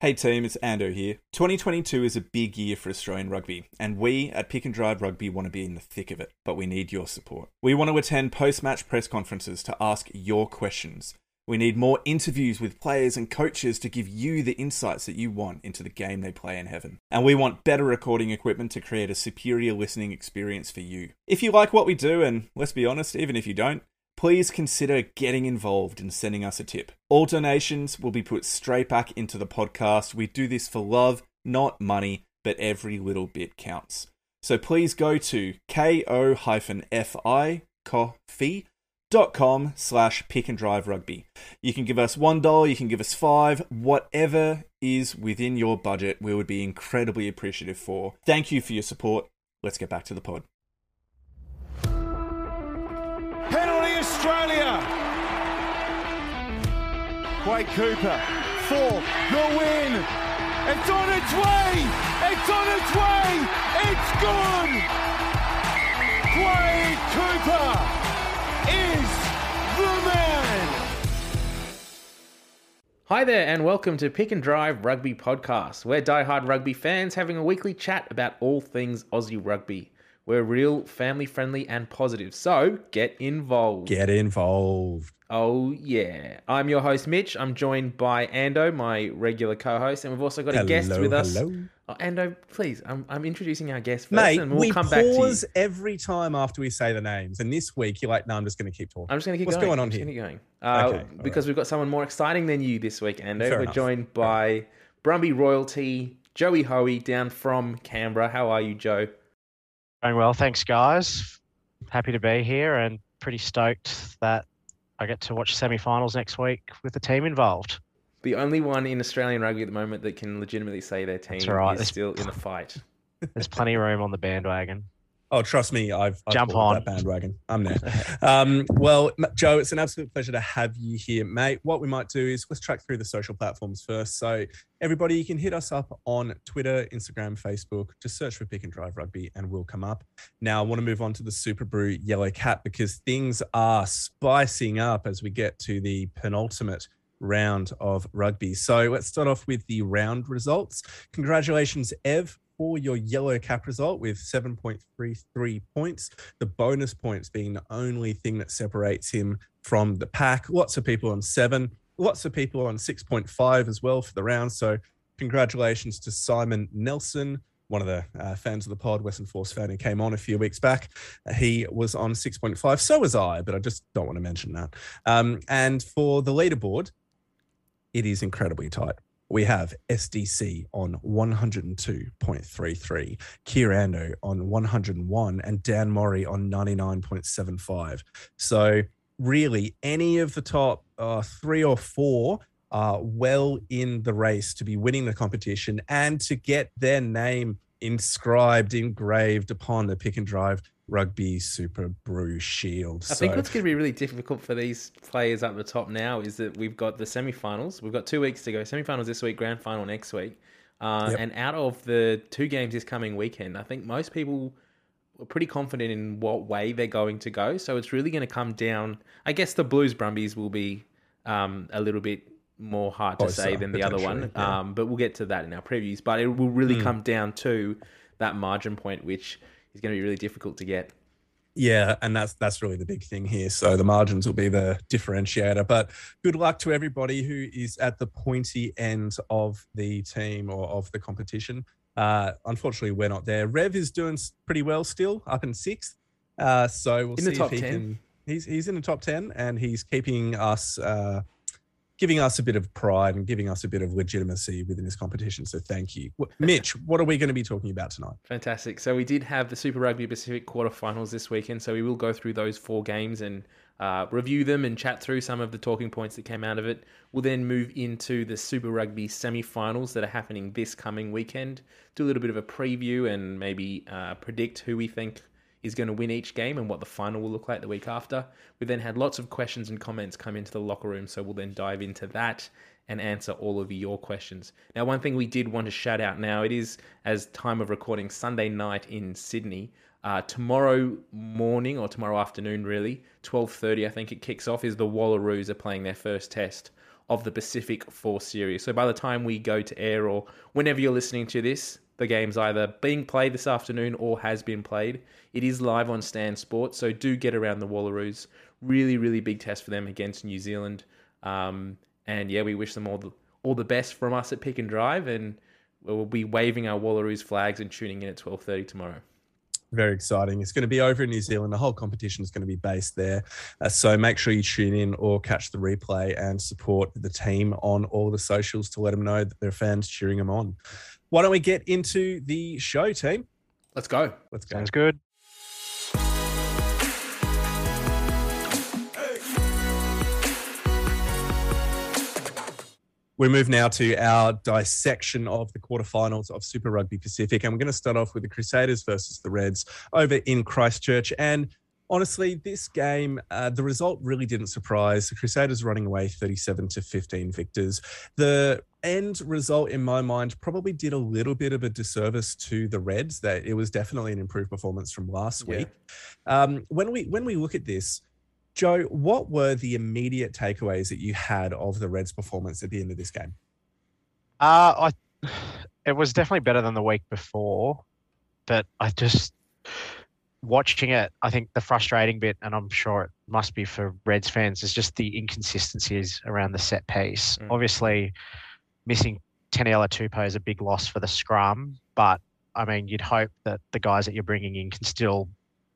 Hey team, it's Ando here. 2022 is a big year for Australian rugby, and we at Pick and Drive Rugby want to be in the thick of it, but we need your support. We want to attend post match press conferences to ask your questions. We need more interviews with players and coaches to give you the insights that you want into the game they play in heaven. And we want better recording equipment to create a superior listening experience for you. If you like what we do, and let's be honest, even if you don't, please consider getting involved and sending us a tip. All donations will be put straight back into the podcast. We do this for love, not money, but every little bit counts. So please go to ko-fi coffee.com slash pick and drive rugby. You can give us one dollar, you can give us five, whatever is within your budget, we would be incredibly appreciative for. Thank you for your support. Let's get back to the pod. Australia. Quade Cooper for the win. It's on its way. It's on its way. It's good. Quade Cooper is the man. Hi there, and welcome to Pick and Drive Rugby Podcast. We're die-hard rugby fans having a weekly chat about all things Aussie rugby. We're real, family friendly, and positive, so get involved. Get involved. Oh, yeah. I'm your host, Mitch. I'm joined by Ando, my regular co host, and we've also got a guest with us. hello. Oh, Ando, please, I'm, I'm introducing our guest first, Mate, and we'll we come back to you. pause every time after we say the names, and this week you're like, "No, I'm just going to keep talking." I'm just going to keep What's going. going on I'm here? keep going. Uh, Okay, because we've got someone more exciting than you this week, Ando. Fair We're enough. joined by Brumby Royalty, Joey Hoey, down from Canberra. How are you, Joe? Going well, thanks, guys. Happy to be here and pretty stoked that I get to watch semi-finals next week with the team involved. The only one in Australian rugby at the moment that can legitimately say their team right. is This- still in the fight. There's plenty of room on the bandwagon. Oh, trust me, I've, I've Jump on. that bandwagon. I'm there. um, well, Joe, it's an absolute pleasure to have you here, mate. What we might do is let's track through the social platforms first. So, everybody, you can hit us up on Twitter, Instagram, Facebook. Just search for Pick and Drive Rugby, and we'll come up. Now, I want to move on to the Super Brew Yellow Cap because things are spicing up as we get to the penultimate round of rugby. So let's start off with the round results. Congratulations, Ev, for your yellow cap result with 7.33 points. The bonus points being the only thing that separates him from the pack. Lots of people on seven, lots of people on 6.5 as well for the round. So congratulations to Simon Nelson. One of the uh, fans of the pod, Western Force fan, who came on a few weeks back. He was on 6.5. So was I, but I just don't want to mention that. Um, and for the leaderboard, it is incredibly tight. We have SDC on 102.33, Kirando on 101, and Dan Mori on 99.75. So, really, any of the top uh, three or four are well in the race to be winning the competition and to get their name inscribed, engraved upon the pick and drive rugby super brew shield. I think what's going to be really difficult for these players up the top now is that we've got the semi-finals. We've got two weeks to go. Semi-finals this week, grand final next week. Uh, Yep. And out of the two games this coming weekend, I think most people are pretty confident in what way they're going to go. So it's really going to come down. I guess the Blues Brumbies will be um, a little bit more hard to say than the other one. yeah. Um, but we'll get to that in our previews. But it will really Mm. come down to that margin point, which is going to be really difficult to get. Yeah, and that's that's really the big thing here. So the margins will be the differentiator. But good luck to everybody who is at the pointy end of the team or of the competition. Uh, unfortunately, we're not there. Rev is doing pretty well still, up in sixth. Uh, so we'll In the see top if he 10. can. He's he's in the top ten, and he's keeping us. Uh, Giving us a bit of pride and giving us a bit of legitimacy within this competition. So, thank you. Mitch, what are we going to be talking about tonight? Fantastic. So we did have the Super Rugby Pacific quarterfinals this weekend. So we will go through those four games and uh, review them and chat through some of the talking points that came out of it. We'll then move into the Super Rugby semi-finals that are happening this coming weekend. Do a little bit of a preview and maybe uh, predict who we think is going to win each game and what the final will look like the week after. We then had lots of questions and comments come into the locker room, so we'll then dive into that and answer all of your questions. Now, one thing we did want to shout out now, it is as time of recording Sunday night in Sydney. Uh, tomorrow morning or tomorrow afternoon, really, twelve thirty, I think it kicks off. Is the Wallaroos are playing their first test of the Pacific Four Series. So by the time we go to air or whenever you're listening to this, the game's either being played this afternoon or has been played. It is live on Stan Sports, so do get around the Wallaroos. Really, really big test for them against New Zealand. Um, and yeah, we wish them all the all the best from us at Pick and Drive, and we'll be waving our Wallaroos flags and tuning in at twelve thirty tomorrow very exciting. It's going to be over in New Zealand. The whole competition is going to be based there. Uh, so make sure you tune in or catch the replay and support the team on all the socials to let them know that their fans cheering them on. Why don't we get into the show, team? Let's go. Let's go. Sounds good. We move now to our dissection of the quarterfinals of Super Rugby Pacific. And we're going to start off with the Crusaders versus the Reds over in Christchurch. And honestly, this game, uh, the result really didn't surprise. The Crusaders running away 37 to 15 victors. The end result, in my mind, probably did a little bit of a disservice to the Reds. That it was definitely an improved performance from last yeah. week. Um, when we when we look at this, Joe, what were the immediate takeaways that you had of the Reds' performance at the end of this game? Uh, I, it was definitely better than the week before, but I just watching it. I think the frustrating bit, and I'm sure it must be for Reds fans, is just the inconsistencies around the set piece. Mm. Obviously, missing Taniela Tupou is a big loss for the scrum, but I mean, you'd hope that the guys that you're bringing in can still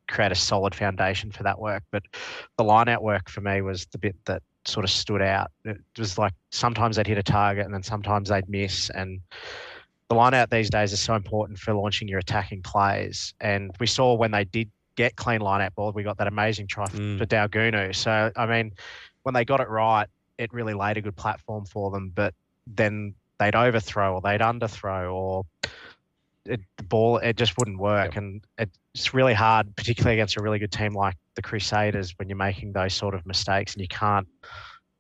create a solid foundation for that work. But the line out work for me was the bit that sort of stood out. It was like sometimes they'd hit a target and then sometimes they'd miss. And the line out these days is so important for launching your attacking plays. And we saw when they did get clean line out ball, we got that amazing try mm. for Daugunu. So, I mean, when they got it right, it really laid a good platform for them. But then they'd overthrow or they'd underthrow or it, the ball it just wouldn't work, yep. and it's really hard, particularly against a really good team like the Crusaders, when you're making those sort of mistakes and you can't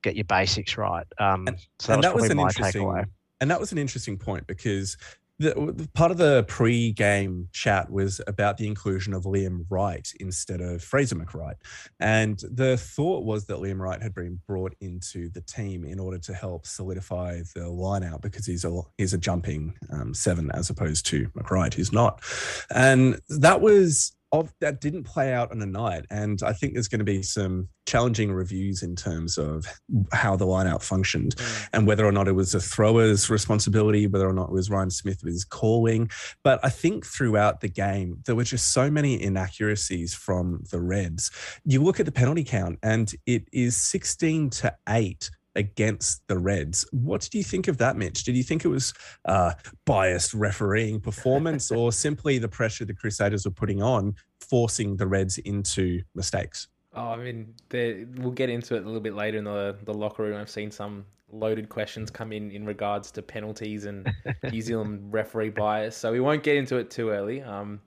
get your basics right. Um, and, so that, and was, that was an interesting, takeaway. And that was an interesting point because the, part of the pre-game chat was about the inclusion of Liam Wright instead of Fraser McReight, and the thought was that Liam Wright had been brought into the team in order to help solidify the line out because he's a he's a jumping um, seven as opposed to McReight who's not, and that was of that didn't play out on a night. And I think there's going to be some challenging reviews in terms of how the lineout functioned mm. and whether or not it was a thrower's responsibility, whether or not it was Ryan Smith with his calling. But I think throughout the game, there were just so many inaccuracies from the Reds. You look at the penalty count and it is 16 to 8 against the Reds. What did you think of that, Mitch? Did you think it was uh, biased refereeing performance or simply the pressure the Crusaders were putting on, forcing the Reds into mistakes? Oh, I mean, we'll get into it a little bit later in the, the locker room. I've seen some loaded questions come in in regards to penalties and New Zealand referee bias. So we won't get into it too early. Um,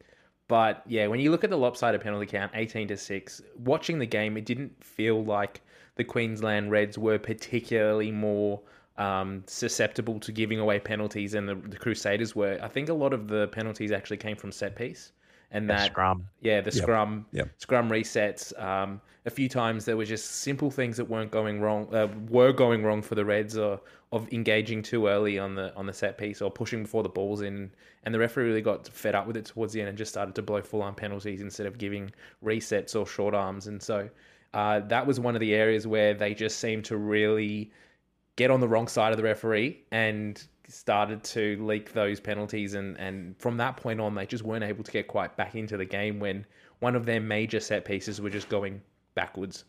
but yeah, when you look at the lopsided penalty count, 18 to 6, watching the game, it didn't feel like – the Queensland Reds were particularly more um, susceptible to giving away penalties than the, the, Crusaders were. I think a lot of the penalties actually came from set piece. And that scrum, yeah, the yep. scrum, yep. scrum resets. Um, a few times there were just simple things that weren't going wrong, uh, were going wrong for the Reds, or of engaging too early on the on the set piece or pushing before the balls in. And the referee really got fed up with it towards the end and just started to blow full on penalties instead of giving resets or short arms. And so uh, that was one of the areas where they just seemed to really get on the wrong side of the referee and started to leak those penalties. And and from that point on they just weren't able to get quite back into the game when one of their major set pieces were just going backwards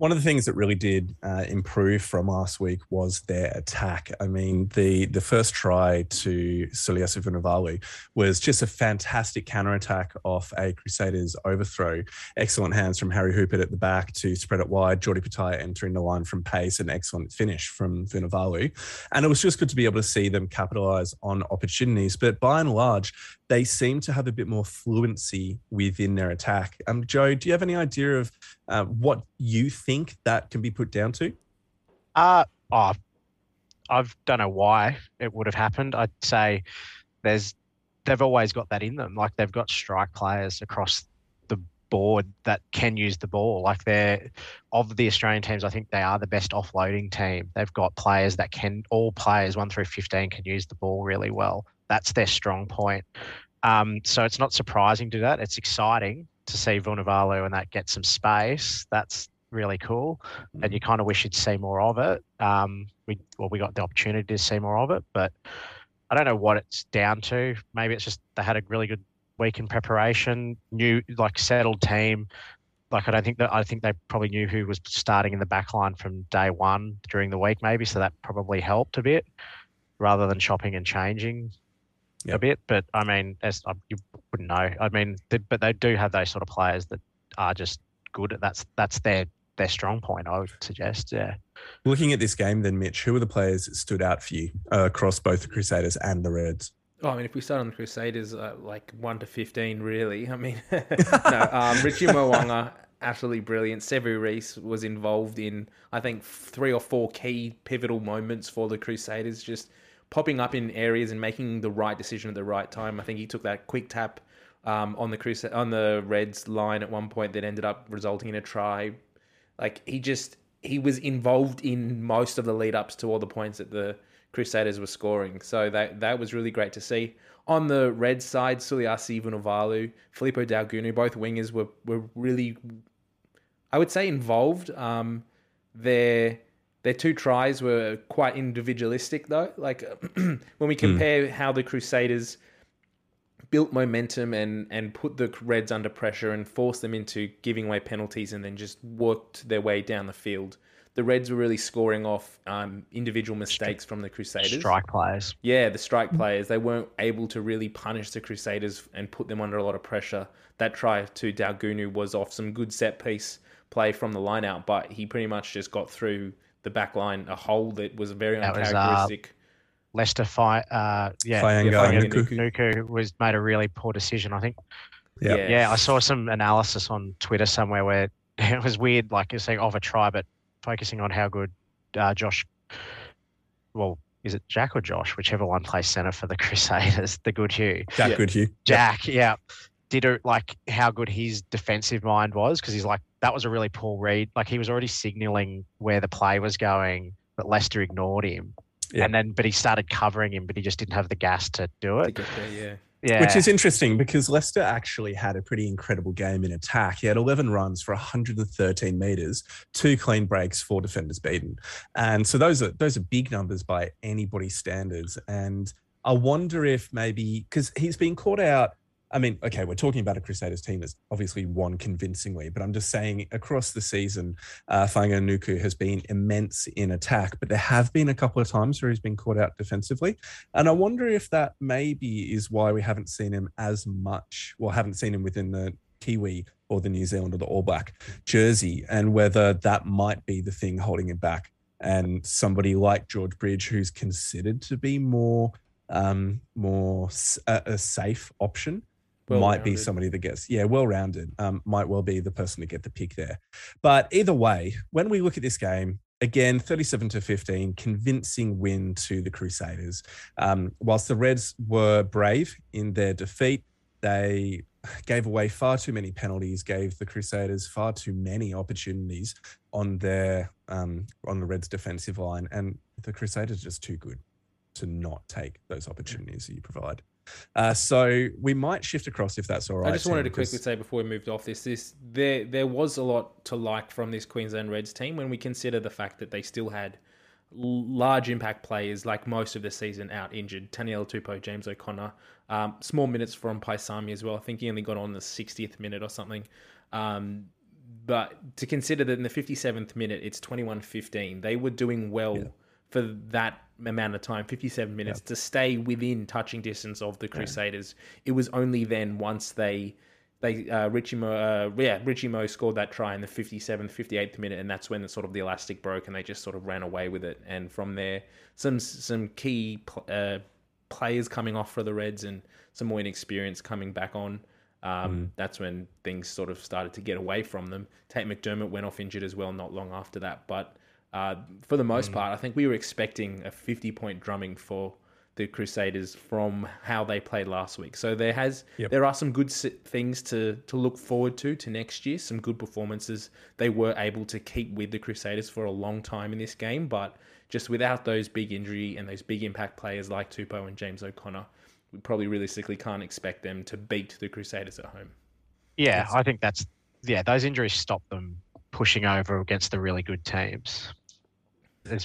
one of the things that really did uh, improve from last week was their attack. I mean, the the first try to Suliasi Vunivalu was just a fantastic counter attack off a Crusaders overthrow. Excellent hands from Harry Hoopert at the back to spread it wide. Jordan Petaia entering the line from pace, an excellent finish from Vunivalu. And it was just good to be able to see them capitalize on opportunities. But by and large, they seem to have a bit more fluency within their attack. Um, Joe, do you have any idea of uh, what you think that can be put down to? Uh, oh, I don't know why it would have happened. I'd say there's they've always got that in them. Like they've got strike players across the board that can use the ball. Like they're of the Australian teams, I think they are the best offloading team. They've got players that can all players one through fifteen can use the ball really well. That's their strong point. Um, so it's not surprising to that. It's exciting to see Vunivalu and that get some space. That's really cool, and you kind of wish you'd see more of it. Um, we well, we got the opportunity to see more of it, but I don't know what it's down to. Maybe it's just they had a really good week in preparation, new like settled team. Like I don't think that I think they probably knew who was starting in the back line from day one during the week, maybe. So that probably helped a bit, rather than chopping and changing a bit. But I mean, as I, you wouldn't know. I mean, they, but they do have those sort of players that are just good. That's that's their their strong point. I would suggest. Yeah. Looking at this game, then, Mitch, who are the players that stood out for you uh, across both the Crusaders and the Reds? Oh, I mean, if we start on the Crusaders, uh, like one to fifteen, really. I mean, no, um, Richie Mo'unga, absolutely brilliant. Sevu Reese was involved in, I think, three or four key pivotal moments for the Crusaders, just popping up in areas and making the right decision at the right time. I think he took that quick tap um, on the Crusade on the Reds line at one point that ended up resulting in a try. Like he just he was involved in most of the lead ups to all the points that the Crusaders were scoring. So that that was really great to see. On the red side, Suliasi Vunivalu, Filipo Daugunu, both wingers were, were really, I would say, involved. Um, their their two tries were quite individualistic, though. Like when we compare how the Crusaders built momentum and and put the Reds under pressure and forced them into giving away penalties and then just worked their way down the field. The Reds were really scoring off um, individual mistakes from the Crusaders. Strike players. Yeah, the strike players, they weren't able to really punish the Crusaders and put them under a lot of pressure. That try to Daugunu was off some good set piece play from the line out, but he pretty much just got through the back line a hole that was very That was, uh, uncharacteristic. Leicester fight. Uh, yeah. Faianga yeah, and Nuku. Nuku was made a really poor decision. I think. Yeah. Yeah. Yeah, I saw some analysis on Twitter somewhere where it was weird, like you're saying of a try, but focusing on how good uh, Josh. Well, is it Jack or Josh? Whichever one plays center for the Crusaders, the good Hugh. Jack Yeah. Goodhue. Jack, yeah. Did it like how good his defensive mind was because he's like that was a really poor read. Like he was already signaling where the play was going, but Leicester ignored him. Yeah. And then, but he started covering him, but he just didn't have the gas to do to it. get there, yeah. Yeah, Which is interesting because Leicester actually had a pretty incredible game in attack. He had 11 runs for 113 meters, two clean breaks, four defenders beaten, and so those are those are big numbers by anybody's standards. And I wonder if maybe because he's been caught out. I mean, okay, we're talking about a Crusaders team that's obviously won convincingly, but I'm just saying across the season, uh, Fainga'anuku has been immense in attack, but there have been a couple of times where he's been caught out defensively. And I wonder if that maybe is why we haven't seen him as much, or haven't seen him within the Kiwi or the New Zealand or the All Black jersey, and whether that might be the thing holding him back. And somebody like George Bridge, who's considered to be more, um, more a safe option, might be somebody that gets yeah well rounded um, might well be the person to get the pick there. But either way when we look at this game again 37 to 15 convincing win to the crusaders. Um, whilst the reds were brave in their defeat they gave away far too many penalties gave the crusaders far too many opportunities on their um, on the reds defensive line and the crusaders are just too good to not take those opportunities that you provide uh, so we might shift across if that's all right. I just wanted to quickly say before we moved off this, this there there was a lot to like from this Queensland Reds team when we consider the fact that they still had large impact players like most of the season out injured. Taniela Tupou, James O'Connor, um, small minutes from Paisami as well. I think he only got on the 60th minute or something. Um, but to consider that in the 57th minute, it's 21 15, they were doing well for that amount of time 57 minutes to stay within touching distance of the Crusaders. It was only then once they. They uh, Richie Mo, uh, yeah, Richie Mo scored that try in the 57th, 58th minute, and that's when the sort of the elastic broke, and they just sort of ran away with it. And from there, some some key pl- uh, players coming off for the Reds and some more inexperience coming back on. Um, That's when things sort of started to get away from them. Tate McDermott went off injured as well not long after that. But uh, for the most part, I think we were expecting a 50 point drumming for the Crusaders from how they played last week. So there has Yep. there are some good things to to look forward to to next year. Some good performances. They were able to keep with the Crusaders for a long time in this game, but just without those big injury and those big impact players like Tupou and James O'Connor, we probably realistically can't expect them to beat the Crusaders at home. Yeah, I think that's yeah. Those injuries stop them pushing over against the really good teams.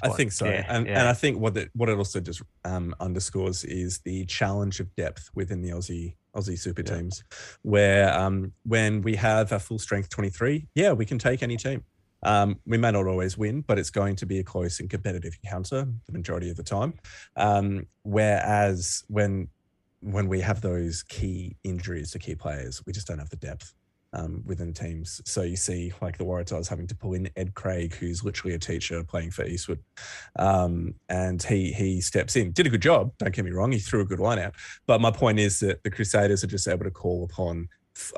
I think so, yeah, and yeah. and I think what it, what it also just um, underscores is the challenge of depth within the Aussie Aussie super Yeah. teams, where um, when we have a full strength twenty three, yeah, we can take any team. Um, we may not always win, but it's going to be a close and competitive encounter the majority of the time. Um, whereas when when we have those key injuries to key players, we just don't have the depth um, within teams. So you see, like the Waratahs having to pull in Ed Craig, who's literally a teacher playing for Eastwood, um, and he he steps in, did a good job. Don't get me wrong, he threw a good line out. But my point is that the Crusaders are just able to call upon.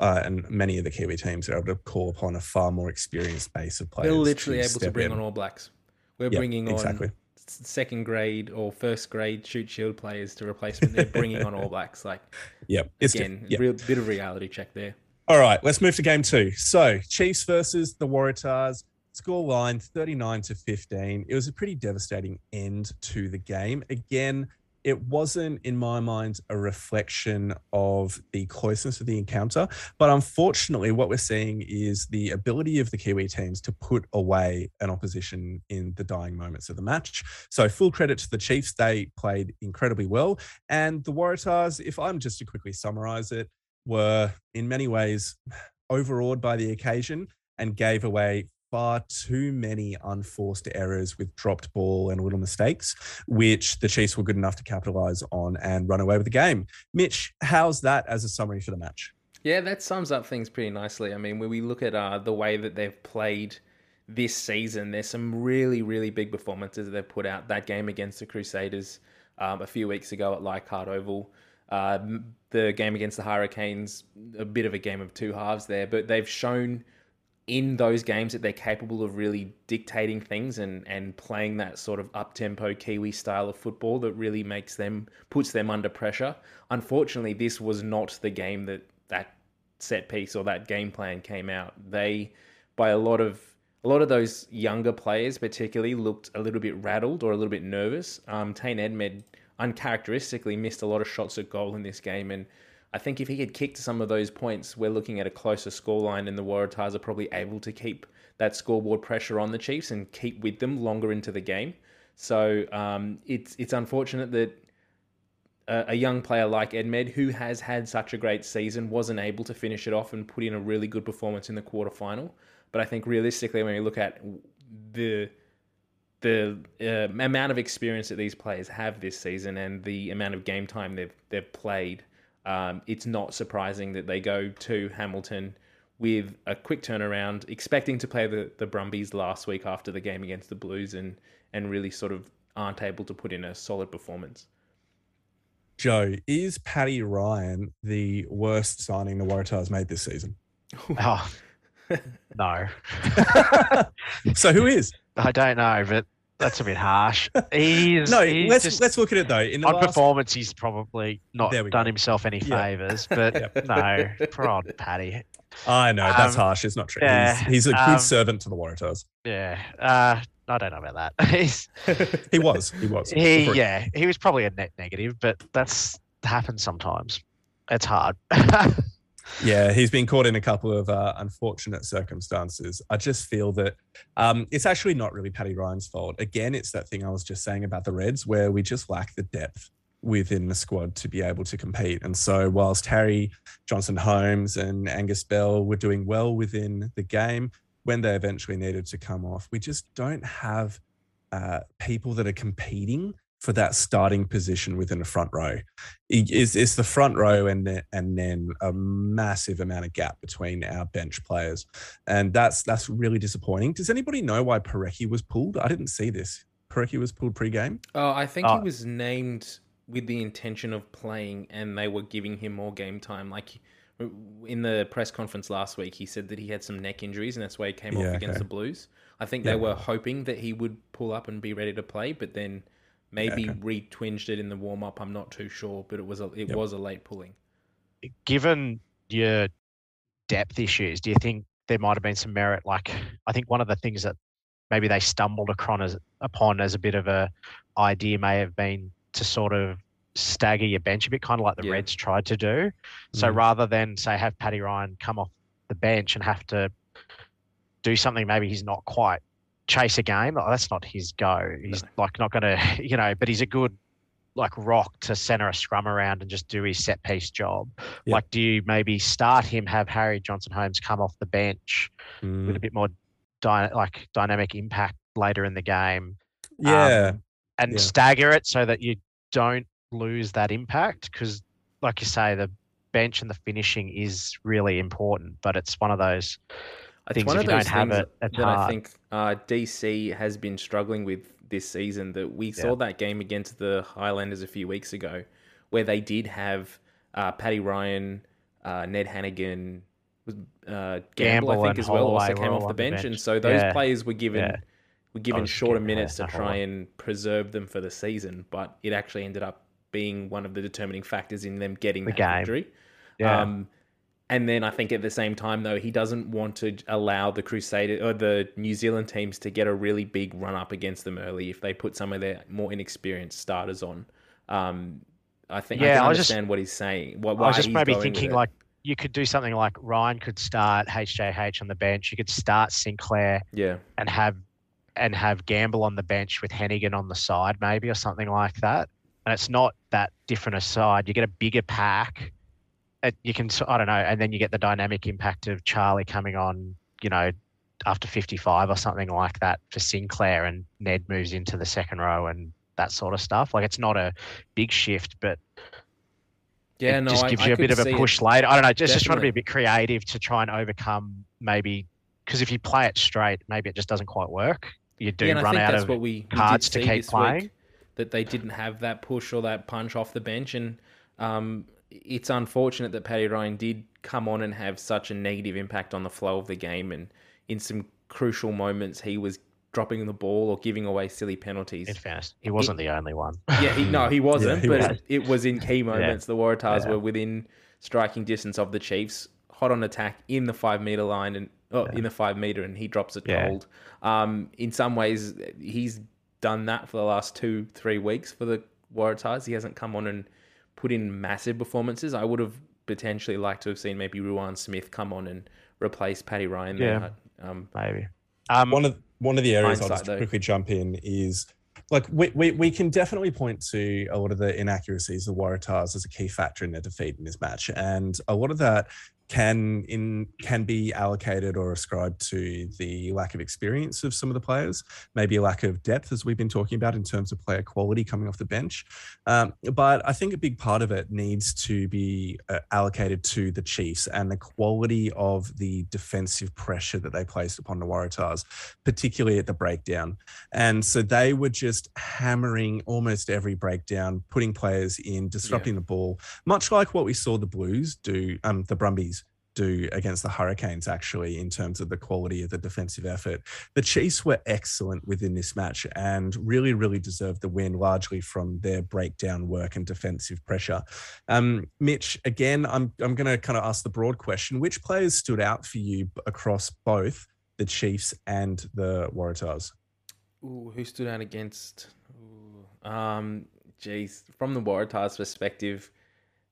Uh, and many of the Kiwi teams are able to call upon a far more experienced base of players. They're literally able to bring in. on All Blacks. We're Yeah, bringing on exactly. second grade or first grade Shute Shield players to replace them. They're bringing on All Blacks. Like Yep, it's again, yeah. real bit of reality check there. All right, let's move to game two. So, Chiefs versus the Waratahs. Score line 39 to 15. It was a pretty devastating end to the game. Again, it wasn't, in my mind, a reflection of the closeness of the encounter. But unfortunately, what we're seeing is the ability of the Kiwi teams to put away an opposition in the dying moments of the match. So, full credit to the Chiefs. They played incredibly well. And the Waratahs, if I'm just to quickly summarize it, were in many ways overawed by the occasion and gave away far too many unforced errors with dropped ball and little mistakes, which the Chiefs were good enough to capitalize on and run away with the game. Mitch, how's that as a summary for the match? Yeah, that sums up things pretty nicely. I mean, when we look at uh, the way that they've played this season, there's some really, really big performances that they've put out. That game against the Crusaders um, a few weeks ago at Leichhardt Oval, uh, the game against the Hurricanes, a bit of a game of two halves there, but they've shown in those games that they're capable of really dictating things and, and playing that sort of up tempo Kiwi style of football that really makes them puts them under pressure. Unfortunately, this was not the game that that set piece or that game plan came out. They by a lot of a lot of those younger players particularly looked a little bit rattled or a little bit nervous. Um, Tane Edmed uncharacteristically missed a lot of shots at goal in this game and I think if he had kicked some of those points, we're looking at a closer scoreline, and the Waratahs are probably able to keep that scoreboard pressure on the Chiefs and keep with them longer into the game. So um, it's it's unfortunate that a, a young player like Edmed, who has had such a great season, wasn't able to finish it off and put in a really good performance in the quarterfinal. But I think realistically, when you look at the the uh, amount of experience that these players have this season and the amount of game time they've they've played, um, it's not surprising that they go to Hamilton with a quick turnaround, expecting to play the, the Brumbies last week after the game against the Blues and and really sort of aren't able to put in a solid performance. Joe, is Paddy Ryan the worst signing the Waratahs made this season? Oh, no, so who is? I don't know, but that's a bit harsh. He's No, he's let's just- let's look at it though. In the on last, performance, he's probably not done go. himself any Yeah. favors. But no, poor old Paddy. I know that's Um, harsh. It's not true. yeah, he's, he's a good um, servant to the Waratahs. Yeah, uh, I don't know about that. He's He was. He was. he yeah he was probably a net negative, but that's happens sometimes. It's hard. Yeah, he's been caught in a couple of uh, unfortunate circumstances. I just feel that um, it's actually not really Paddy Ryan's fault. Again, it's that thing I was just saying about the Reds, where we just lack the depth within the squad to be able to compete. And so, whilst Harry Johnson Holmes and Angus Bell were doing well within the game, when they eventually needed to come off, we just don't have uh, people that are competing for that starting position within the front row. It- It's, it's the front row and then, and then a massive amount of gap between our bench players, and that's that's really disappointing. Does anybody know why Porecki was pulled? I didn't see this. Porecki was pulled pre-game. Oh, I think Uh, he was named with the intention of playing, and they were giving him more game time. Like in the press conference last week, he said that he had some neck injuries, and that's why he came Yeah, off against okay. the Blues. I think Yeah. they were hoping that he would pull up and be ready to play, but then Maybe okay. retwinged it in the warm up. I'm not too sure, but it was a it Yep. was a late pulling. given your depth issues, do you think there might have been some merit? Like, I think one of the things that maybe they stumbled upon as, upon as a bit of a idea may have been to sort of stagger your bench a bit, kind of like the Yeah. Reds tried to do. So Mm. rather than say have Paddy Ryan come off the bench and have to do something maybe he's not quite chase a game, like, that's not his go. He's like not going to, you know, but he's a good like rock to center a scrum around and just do his set piece job. Like, do you maybe start him, have Harry Johnson Holmes come off the bench Mm. with a bit more dy- like dynamic impact later in the game, yeah. um, and yeah. stagger it so that you don't lose that impact? Because, like you say, the bench and the finishing is really important, but it's one of those. Things, one if of you don't those have things it, that I think uh, DC has been struggling with this season. That we saw that game against the Highlanders a few weeks ago, where they did have uh, Paddy Ryan, uh, Ned Hanigan, was uh, Gamble, Gamble I think as well, also came off the on the bench, and so those Yeah. players were given Yeah. were given shorter minutes to try and preserve them for the season. But it actually ended up being one of the determining factors in them getting The that game. victory. Yeah. Um, and then I think at the same time, though, he doesn't want to allow the Crusader or the New Zealand teams to get a really big run up against them early if they put some of their more inexperienced starters on. Um, I think I Yeah, can I was just- understand what he's saying. What, I was just maybe thinking like you could do something like Ryan could start HJH on the bench. You could start Sinclair yeah, and have and have Gamble on the bench with Hanigan on the side, maybe or something like that. And it's not that different a side. You get a bigger pack. It, you can I don't know, and then you get the dynamic impact of Charlie coming on. You know, after 55 or something like that for Sinclair, and Ned moves into the second row and that sort of stuff. Like it's not a big shift, but yeah. it No, just gives I you a bit of a it. push later. I don't know, just, just trying to be a bit creative to try and overcome maybe because if you play it straight, maybe it just doesn't quite work. You do Yeah, run out of what we, we cards to keep playing. Week, that they didn't have that push or that punch off the bench, and um, it's unfortunate that Paddy Ryan did come on and have such a negative impact on the flow of the game, and in some crucial moments he was dropping the ball or giving away silly penalties. In fairness, he wasn't the only one. Yeah, he, no, he wasn't, he but wasn't. It, it was in key moments. The Waratahs Yeah. were within striking distance of the Chiefs, hot on attack in the five meter line and oh, in the five meter, and he drops it Yeah. cold. Um, in some ways, he's done that for the last two, three weeks for the Waratahs. He hasn't come on and put in massive performances. I would have potentially liked to have seen maybe Ruan Smith come on and replace Paddy Ryan. There. Um, Maybe. Um, one of one of the areas I'll just though. quickly jump in is like we, we, we can definitely point to a lot of the inaccuracies of Waratahs as a key factor in their defeat in this match, and a lot of that can in can be allocated or ascribed to the lack of experience of some of the players, maybe a lack of depth, as we've been talking about in terms of player quality coming off the bench. Um, but I think a big part of it needs to be uh, allocated to the Chiefs and the quality of the defensive pressure that they placed upon the Waratahs, particularly at the breakdown. And so they were just hammering almost every breakdown, putting players in, disrupting the ball, much like what we saw the Blues do, um, the Brumbies do against the Hurricanes, actually, in terms of the quality of the defensive effort. The Chiefs were excellent within this match and really, really deserved the win, largely from their breakdown work and defensive pressure. Um, Mitch, again, I'm, I'm going to kind of ask the broad question which players stood out for you across both the Chiefs and the Waratahs? Ooh, who stood out against? Ooh, um, geez, from the Waratahs' perspective,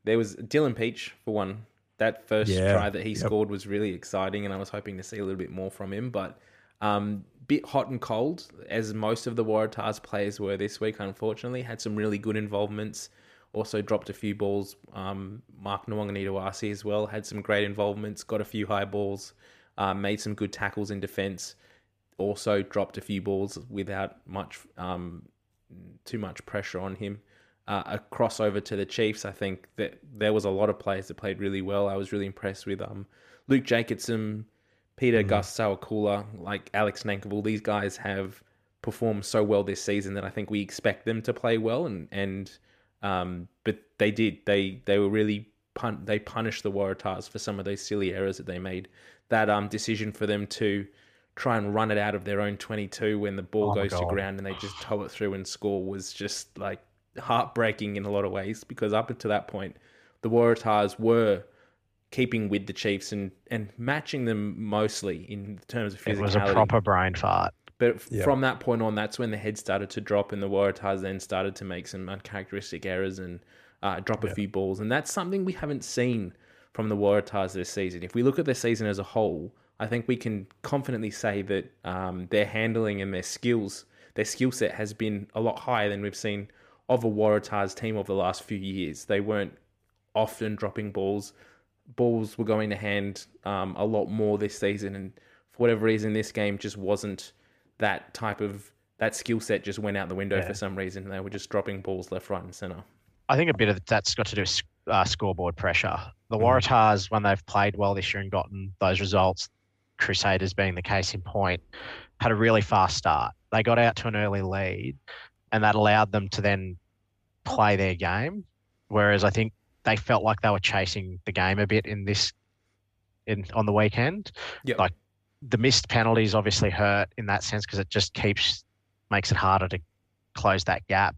there was Dylan Pietsch for one. That first Yeah, try that he yep. scored was really exciting, and I was hoping to see a little bit more from him. But um, bit hot and cold, as most of the Waratahs players were this week. Unfortunately, had some really good involvements. Also dropped a few balls. Um, Mark Nawaqanitawase as well had some great involvements. Got a few high balls. Uh, made some good tackles in defence also dropped a few balls without much um, too much pressure on him. Uh, a crossover to the Chiefs, I think that there was a lot of players that played really well. I was really impressed with um, Luke Jacobson, Pita Gus Sowakula, like Alex Nankivell. These guys have performed so well this season that I think we expect them to play well, and and um, but they did. They they were really pun- they punished the Waratahs for some of those silly errors that they made. That um decision for them to try and run it out of their own 22 when the ball Oh goes to ground and they just tow it through and score was just like heartbreaking in a lot of ways because up until that point, the Waratahs were keeping with the Chiefs and, and matching them mostly in terms of physicality. It was a proper brain fart. But f- Yeah. from that point on, that's when the head started to drop, and the Waratahs then started to make some uncharacteristic errors and uh, drop a few balls. And that's something we haven't seen from the Waratahs this season. If we look at their season as a whole, I think we can confidently say that um, their handling and their skills, their skill set has been a lot higher than we've seen of a Waratahs team over the last few years. They weren't often dropping balls. Balls were going to hand um, a lot more this season, and for whatever reason, this game just wasn't that type of that skill set. Just went out the window for some reason. They were just dropping balls left, right, and center. I think a bit of that's got to do with uh, scoreboard pressure. The Mm. Waratahs, when they've played well this year and gotten those results, Crusaders being the case in point, had a really fast start. They got out to an early lead, and that allowed them to then play their game. Whereas I think they felt like they were chasing the game a bit in this, in on the weekend. Yep. Like the missed penalties obviously hurt in that sense because it just keeps makes it harder to close that gap.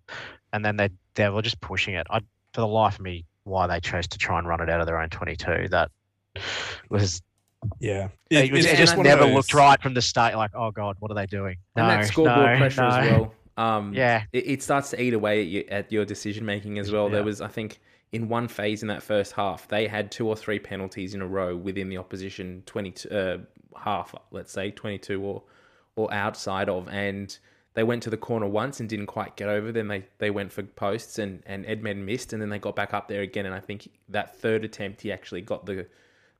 And then they they were just pushing it. I for the life of me, why they chose to try and run it out of their own twenty two. That was Yeah. it, was- it just never those- looked right from the start. Like, oh god, what are they doing? And No, that scoreboard no, pressure no. as well. Um, Yeah. it, it starts to eat away at, you, at your decision making as well. There was, I think, in one phase in that first half, they had two or three penalties in a row within the opposition twenty uh, half, let's say twenty two or or outside of, and they went to the corner once and didn't quite get over. Then they they went for posts and and Edmed missed, and then they got back up there again. And I think that third attempt, he actually got the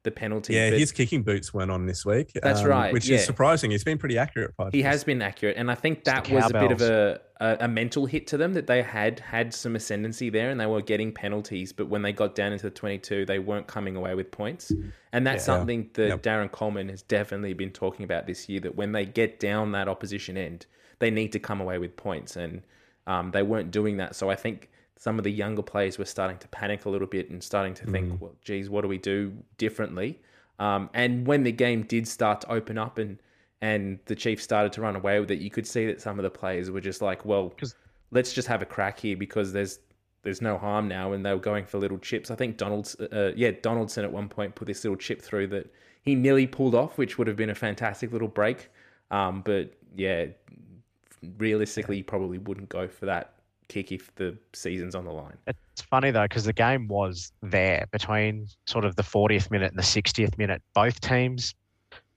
the penalty. Yeah, but- his kicking boots weren't on this week. um, That's right, Which yeah. is surprising. He's been pretty accurate. He has been accurate, and I think that was a bit of a, a a mental hit to them that they had had some ascendancy there, and they were getting penalties. But when they got down into the twenty-two, they weren't coming away with points, and that's Yeah. something that Yep. Darren Coleman has definitely been talking about this year. That when they get down that opposition end, they need to come away with points, and um, they weren't doing that. So I think some of the younger players were starting to panic a little bit and starting to think, well, geez, what do we do differently? Um, and when the game did start to open up and and the Chiefs started to run away with it, you could see that some of the players were just like, well, let's just have a crack here because there's there's no harm now, and they were going for little chips. I think Donald's, uh, yeah, Donaldson at one point put this little chip through that he nearly pulled off, which would have been a fantastic little break. Um, but yeah, realistically, he probably wouldn't go for that kick if the season's on the line. It's funny though because the game was there between sort of the 40th minute and the 60th minute. Both teams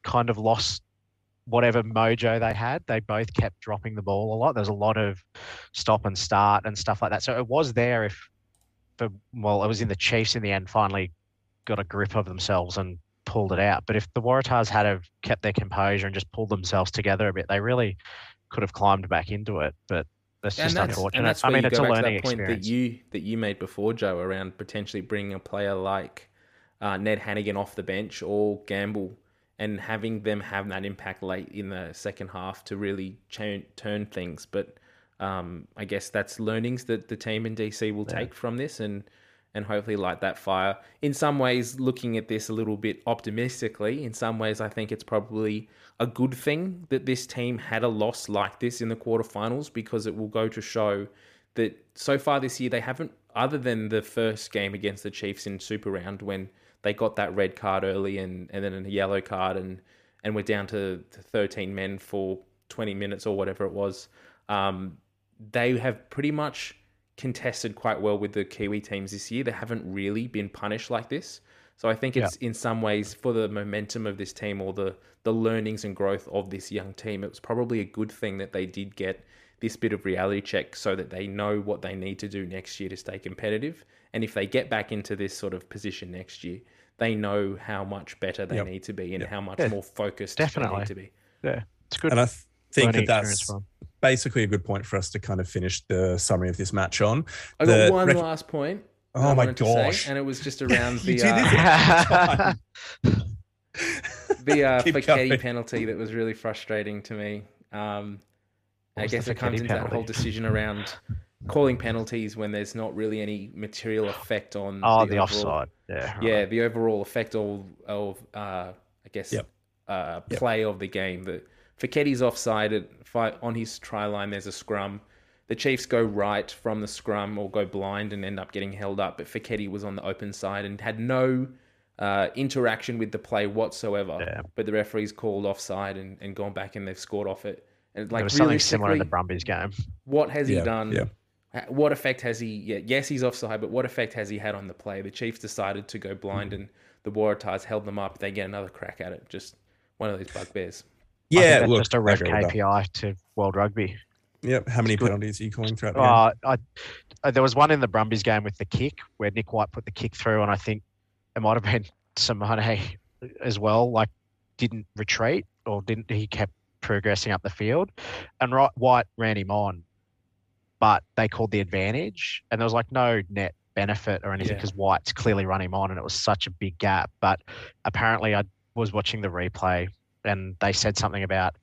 kind of lost whatever mojo they had. They both kept dropping the ball a lot. There's a lot of stop and start and stuff like that. So it was there if the well, it was in the Chiefs in the end finally got a grip of themselves and pulled it out. But if the Waratahs had have kept their composure and just pulled themselves together a bit, they really could have climbed back into it. But that's just and that's, unfortunate. and that's I where mean, you it's go a back to learning that point experience. that you that you made before, Joe, around potentially bringing a player like uh, Ned Hanigan off the bench or Gamble, and having them have that impact late in the second half to really turn things. But um, I guess that's learnings that the team in DC will take from this, and and hopefully light that fire. In some ways, looking at this a little bit optimistically, in some ways, I think it's probably a good thing that this team had a loss like this in the quarterfinals because it will go to show that so far this year they haven't, other than the first game against the Chiefs in Super Round when they got that red card early and, and then a yellow card and and we're down to, to 13 men for 20 minutes or whatever it was. Um, they have pretty much contested quite well with the Kiwi teams this year. They haven't really been punished like this. So I think it's in some ways for the momentum of this team or the the learnings and growth of this young team, it was probably a good thing that they did get this bit of reality check so that they know what they need to do next year to stay competitive. And if they get back into this sort of position next year, they know how much better they Yep. need to be and how much Yeah, more focused definitely. they need to be. Yeah, it's good. And I th- think that that's for 'em. Basically a good point for us to kind of finish the summary of this match on. I got The one ref- last point. Oh my wanted to say, gosh. and it was just around the uh, the uh, Keep penalty that was really frustrating to me. Um, I What was the guess it comes into that whole decision around calling penalties when there's not really any material effect on oh, the, overall- offside. Yeah. right. Yeah, the overall effect of of uh, I guess Yep. uh, play of the game. The Feketi's offside at, fi- on his try line. There's a scrum. The Chiefs go right from the scrum or go blind and end up getting held up. But Feketi was on the open side and had no uh, interaction with the play whatsoever. Yeah. But the referees called offside and, and gone back and they've scored off it. And like there was something similar in the Brumbies game. what has he done? yeah. What effect has he? Yeah, yes, he's offside, but what effect has he had on the play? The Chiefs decided to go Mm-hmm. blind, and the Waratahs held them up. They get another crack at it. Just one of these bugbears. Yeah, that's look, just a red. KPI to World Rugby. Yep. How many penalties are you calling throughout the game? Uh, I, uh, there was one in the Brumbies game with the kick where Nick White put the kick through, and I think it might have been Simone as well. Like, didn't retreat or didn't he kept progressing up the field, and right, White ran him on, but they called the advantage, and there was like no net benefit or anything Yeah. because White's clearly run him on, and it was such a big gap. But apparently, I was watching the replay, and they said something about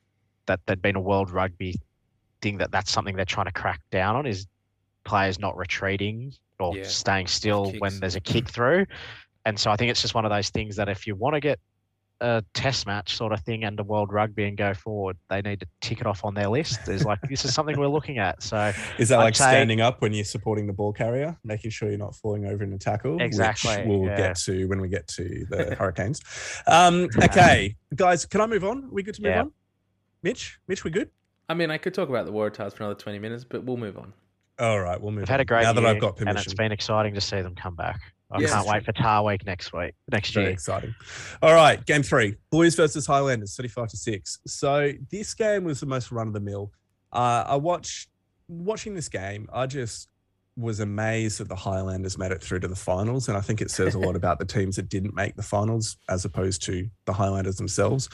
that there'd been a World Rugby thing that that's something they're trying to crack down on is players not retreating or Yeah, staying still when there's a kick through. And so I think it's just one of those things that if you want to get a test match sort of thing under World Rugby and go forward, they need to tick it off on their list. There's like this is something we're looking at. So Is that I'd like say- standing up when you're supporting the ball carrier, making sure you're not falling over in a tackle? Exactly, Which we'll yeah. get to when we get to the Hurricanes. Um, okay, guys, can I move on? Are we good to move Yeah. on? Mitch, Mitch, we good? I mean, I could talk about the Waratahs for another twenty minutes, but we'll move on. All right, we'll move. we've had a on. great now that I've got permission. and it's permission. been exciting to see them come back. I Yes. can't wait for Tar Week next week, next Very year. exciting. All right, game three, Blues versus Highlanders, thirty-five to six. So this game was the most run of the mill. Uh, I watched watching this game. I just was amazed that the Highlanders made it through to the finals, and I think it says a lot about the teams that didn't make the finals as opposed to the Highlanders themselves.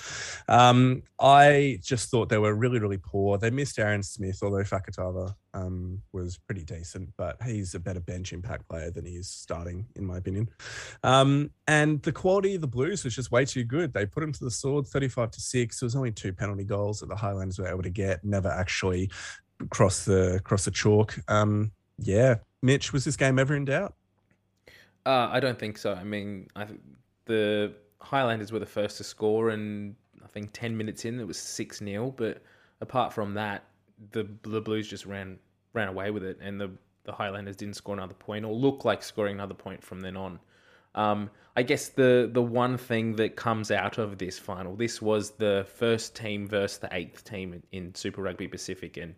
Um, I just thought they were really, really poor. They missed Aaron Smith, although Fakatava um, was pretty decent, but he's a better bench impact player than he is starting, in my opinion. Um, and the quality of the Blues was just way too good. They put him to the sword 35 to 6. There was only two penalty goals that the Highlanders were able to get, never actually cross the cross the chalk. Um, yeah. Mitch, was this game ever in doubt? Uh, I don't think so. I mean, I th- the Highlanders were the first to score, and I think ten minutes in it was six 0 But apart from that, the the Blues just ran ran away with it, and the the Highlanders didn't score another point or look like scoring another point from then on. Um, I guess the the one thing that comes out of this final, this was the first team versus the eighth team in, in Super Rugby Pacific, and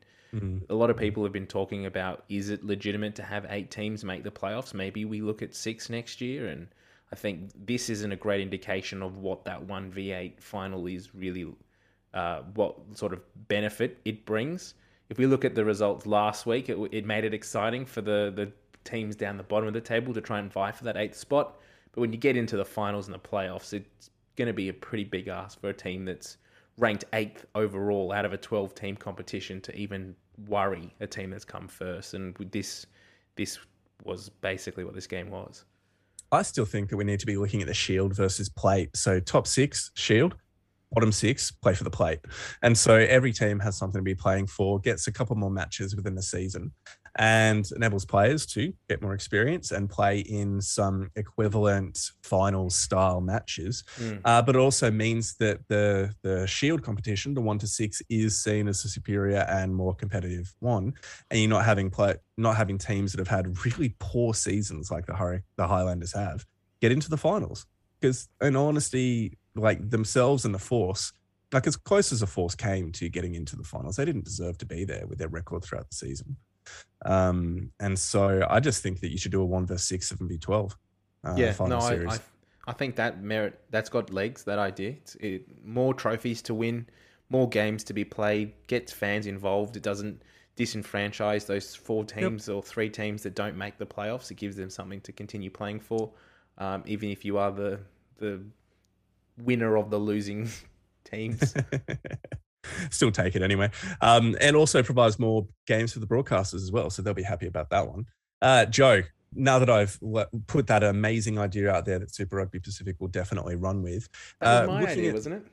a lot of people have been talking about is it legitimate to have eight teams make the playoffs? Maybe we look at six next year, and I think this isn't a great indication of what that one v eight final is really, uh, what sort of benefit it brings. If we look at the results last week, it, it made it exciting for the the teams down the bottom of the table to try and vie for that eighth spot. But when you get into the finals and the playoffs, it's going to be a pretty big ask for a team that's ranked eighth overall out of a 12 team competition to even worry a team that's come first. And this, this was basically what this game was. I still think that we need to be looking at the shield versus plate. So top six, shield, bottom six, play for the plate. And so every team has something to be playing for, gets a couple more matches within the season, and enables players to get more experience and play in some equivalent final style matches. Mm. Uh, but it also means that the the shield competition, the one to six, is seen as a superior and more competitive one, and you're not having play not having teams that have had really poor seasons like the Hurri- the Highlanders have get into the finals because in honesty, like themselves and the Force. Like as close as the Force came to getting into the finals, they didn't deserve to be there with their record throughout the season. Um, and so I just think that you should do a one versus six, seven v twelve. Uh, yeah, final no, I, series. I, I think that merit that's got legs. That idea, it's, it, more trophies to win, more games to be played, gets fans involved. It doesn't disenfranchise those four teams or three teams that don't make the playoffs. It gives them something to continue playing for, um, even if you are the the winner of the losing teams. Still take it anyway. Um, and also provides more games for the broadcasters as well. So they'll be happy about that one. Uh, Joe, now that I've put that amazing idea out there that Super Rugby Pacific will definitely run with, That uh, was my looking idea, at- wasn't it?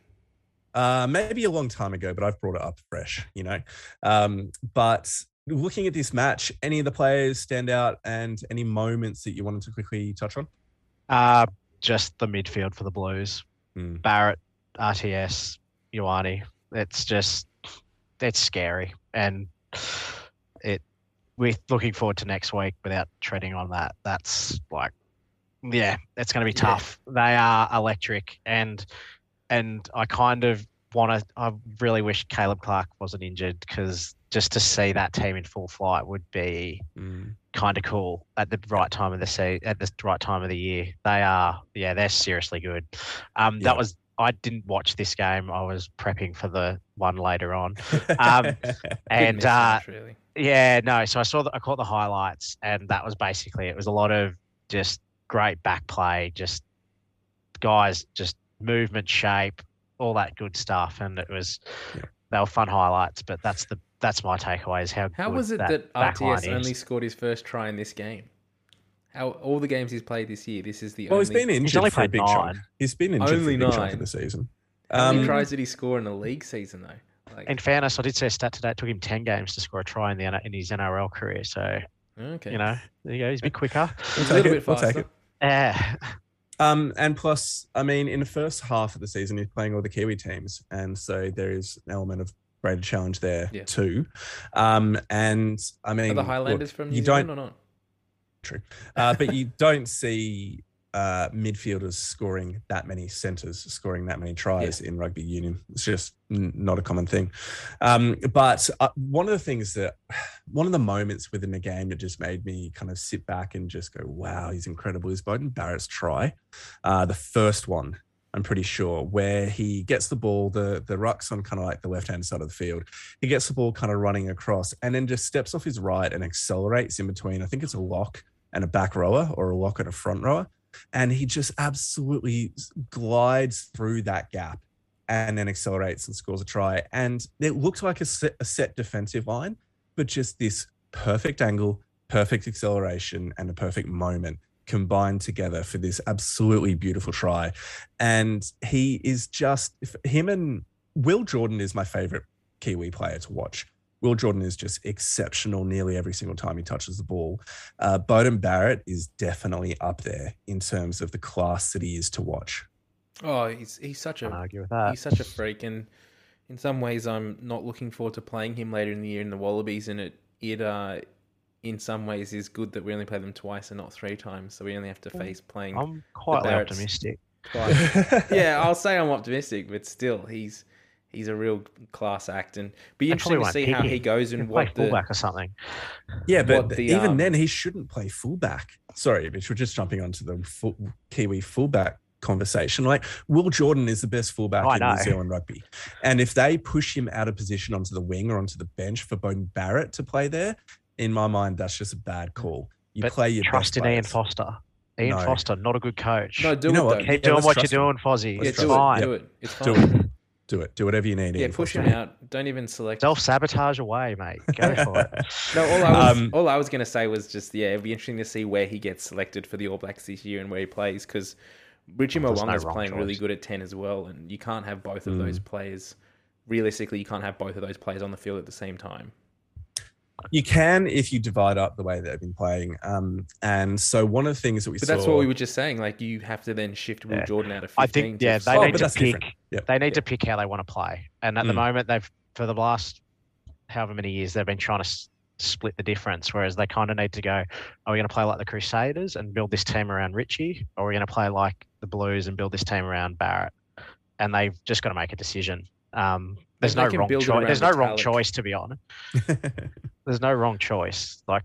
uh, maybe a long time ago, but I've brought it up fresh, you know. Um, but looking at this match, any of the players stand out and any moments that you wanted to quickly touch on? Uh, just the midfield for the Blues. Hmm. Barrett RTS, Ioane. It's just it's scary, and it we're looking forward to next week without treading on that. That's like, yeah, it's going to be tough. They are electric, and and I kind of want to. I really wish Caleb Clarke wasn't injured because just to see that team in full flight would be Mm. kind of cool at the right time of the se- at the right time of the year. They are, yeah, they're seriously good. Um, Yeah. that was I didn't watch this game. I was prepping for the one later on, um, Good and uh, mismatch, really. yeah, no. So I saw the, I caught the highlights, and that was basically it. Was a lot of just great back play, just guys, just movement, shape, all that good stuff, and it was Yeah. they were fun highlights. But that's the that's my takeaway is how How good was it that, that RTS only scored his first try in this game? How all the games he's played this year, this is the Well, only. he's been injured only for a played big nine. chunk. He's been injured Only for a big chunk nine. of the season. How many Um, tries did he score in a league season though? Like, In fairness, I did say a stat today. It took him ten games to score a try in the in his NRL career. So okay, you know, there you go. He's a bit quicker. He's We'll a little take bit it, we'll take faster. it. Yeah, Um, and plus, I mean, in the first half of the season, he's playing all the Kiwi teams, and so there is an element of greater challenge there Yeah. too. Um, and I mean, Are the look, Highlanders from New you Zealand don't, or not? True, uh, but you don't see uh, midfielders scoring that many centers, scoring that many tries in rugby union. It's just n- not a common thing. Um, but uh, one of the things that, one of the moments within the game that just made me kind of sit back and just go, wow, he's incredible, is Beauden Barrett's try. Uh, the first one, I'm pretty sure, where he gets the ball, the, the ruck's on kind of like the left hand side of the field. He gets the ball kind of running across and then just steps off his right and accelerates in between. I think it's a lock and a back rower or a lock and a front rower. And he just absolutely glides through that gap and then accelerates and scores a try. And it looked like a set, a set defensive line, but just this perfect angle, perfect acceleration, and a perfect moment combined together for this absolutely beautiful try. And he is just him and Will Jordan is my favorite Kiwi player to watch. Will Jordan is just exceptional nearly every single time he touches the ball. Uh, Beauden Barrett is definitely up there in terms of the class that he is to watch. Oh, he's he's such a argue with that. he's such a freak, and in some ways, I'm not looking forward to playing him later in the year in the Wallabies, and it it uh in some ways is good that we only play them twice and not three times, so we only have to face playing. I'm quite optimistic. twice. yeah, I'll say I'm optimistic, but still, he's he's a real class act, and be They interesting to see pick how him. he goes and can play what the fullback or something. Yeah, but the, even um, then, he shouldn't play fullback. Sorry, Mitch, we're just jumping onto the full, Kiwi fullback conversation. Like, Will Jordan is the best fullback Oh, I in know. New Zealand rugby. And if they push him out of position onto the wing or onto the bench for Beauden Barrett to play there, in my mind, that's just a bad call. You But play your Trust best in Ian. Foster. Ian No. Foster, not a good coach. no, do You know it what? Keep Yeah, doing what you're him. doing, Fozzie. yeah, it's do trust it, fine. do it. It's Do it. Do it. Do whatever you need. Yeah, Ian push Foster. him out. Don't even select. Self sabotage away, mate. Go for it. No, all I was Um, all I was going to say was just yeah, it'd be interesting to see where he gets selected for the All Blacks this year and where he plays because Richie Well, there's no Mo'unga's wrong playing really good at ten as well, and you can't have both of Mm. those players. Realistically, you can't have both of those players on the field at the same time. You can if you divide up the way they've been playing. Um, and so one of the things that we But saw. that's what we were just saying. Like you have to then shift Will Yeah. Jordan out of I think yeah, they Oh, need to pick. Yep. They need Yeah. to pick how they want to play. And at the Mm. moment, they've for the last however many years they've been trying to s- split the difference. Whereas they kind of need to go: Are we going to play like the Crusaders and build this team around Richie, or are we going to play like the Blues and build this team around Barrett? And they've just got to make a decision. Um, there's no wrong choice. There's no wrong Vitalik. choice, to be honest. There's no wrong choice. Like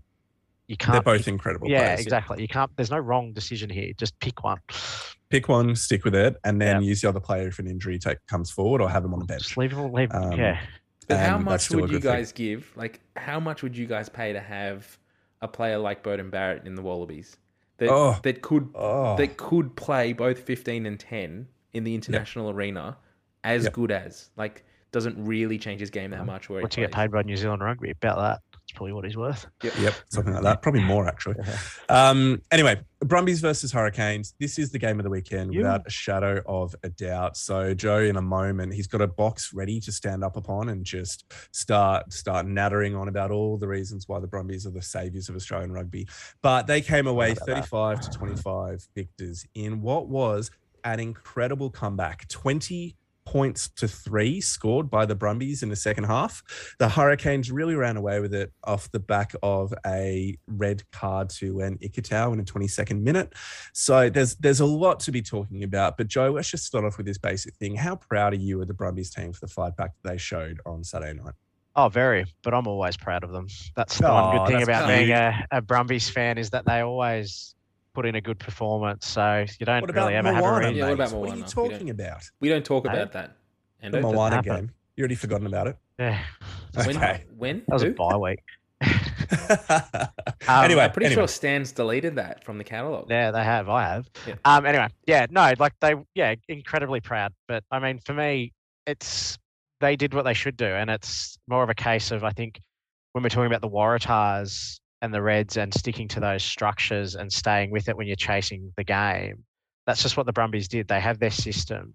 you can't. They're can't. both incredible yeah, players. exactly. You can't. There's no wrong decision here. Just pick one. Pick one, stick with it, and then Yeah. use the other player if an injury take, comes forward or have them on the bench. Just leave them. Leave. Um, yeah. But how much would you good thing. guys give? Like, how much would you guys pay to have a player like Beauden Barrett in the Wallabies that Oh. that could Oh. that could play both fifteen and ten in the international arena as Yep. good as like doesn't really change his game that much. Where What's he he get paid by New Zealand Rugby? About that. That's probably what he's worth. Yep, something like that. Probably more actually. Um, anyway, Brumbies versus Hurricanes. This is the game of the weekend You- without a shadow of a doubt. So Joe, in a moment, he's got a box ready to stand up upon and just start start nattering on about all the reasons why the Brumbies are the saviors of Australian rugby. But they came away about that. 35 to 25 victors in what was an incredible comeback. 20 points to three scored by the Brumbies in the second half. The Hurricanes really ran away with it off the back of a red card to um, an Ikitau in the 22nd minute. So there's there's a lot to be talking about. But Joe, let's just start off with this basic thing. How proud are you of the Brumbies team for the fight back that they showed on Saturday night? Oh, very. But I'm always proud of them. That's the Oh, one good thing about cute. being a, a Brumbies fan is that they always put in a good performance. So you don't What really ever have a Moana, reason. Yeah, what mate? about What are you We talking don't- about? We don't talk Hey? about that. And The doesn't Moana game. You already forgotten about it. Yeah, when? Okay. When? that was Who? a bye week. anyway, I'm pretty anyway. sure Stan's deleted that from the catalog. Yeah, they have. I have. Yeah. Um. Anyway, yeah. No, like they, yeah, incredibly proud. But I mean, for me, it's they did what they should do, and it's more of a case of I think when we're talking about the Waratahs and the Reds and sticking to those structures and staying with it when you're chasing the game. That's just what the Brumbies did. They have their system.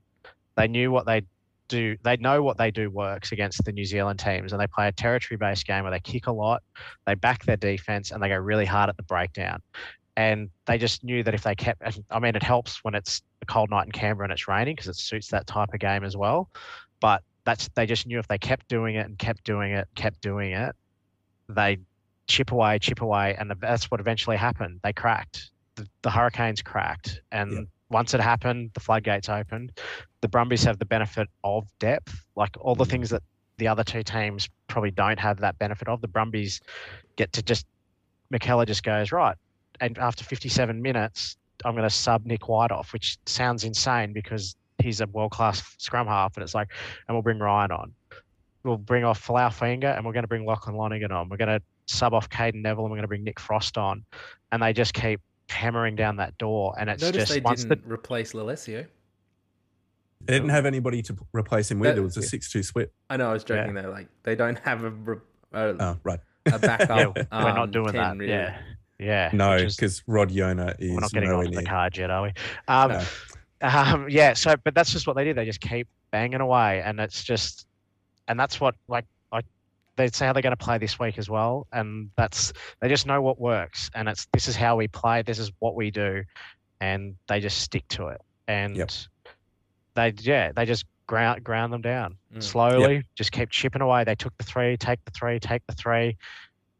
They knew what they do. They know what they do works against the New Zealand teams, and they play a territory-based game where they kick a lot, they back their defense, and they go really hard at the breakdown and they just knew that if they kept i mean it helps when it's a cold night in canberra and it's raining because it suits that type of game as well but that's they just knew if they kept doing it and kept doing it kept doing it they chip away chip away and that's what eventually happened they cracked the, the hurricanes cracked and Yeah. once it happened the floodgates opened the brumbies have the benefit of depth like all the Mm. things that the other two teams probably don't have that benefit of the brumbies get to just McKellar just goes right and after 57 minutes, I'm going to sub Nick White off, which sounds insane because he's a world class scrum half. And it's like, and we'll bring Ryan on. We'll bring off Folau Fainga'a and we're going to bring Lachlan Lonergan on. We're going to sub off Cadeyrn Neville and we're going to bring Nick Frost on. And they just keep hammering down that door. And it's Notice just they once didn't the replace Lolesio. They didn't have anybody to replace him with. That- it was a six-two split. I know I was joking there. Like they don't have a re- a, Oh, right. a backup. yeah, we're um, not doing 10, that. really. Yeah. Yeah. No, because Rod Yona is we're not getting nowhere onto the near. card yet, are we? Um, No. um, yeah. So, but that's just what they do. They just keep banging away, and it's just, and that's what like they say how they're going to play this week as well, and that's they just know what works, and it's this is how we play, this is what we do, and they just stick to it, and Yep. they yeah they just ground ground them down Mm. slowly, just keep chipping away. They took the three, take the three, take the three,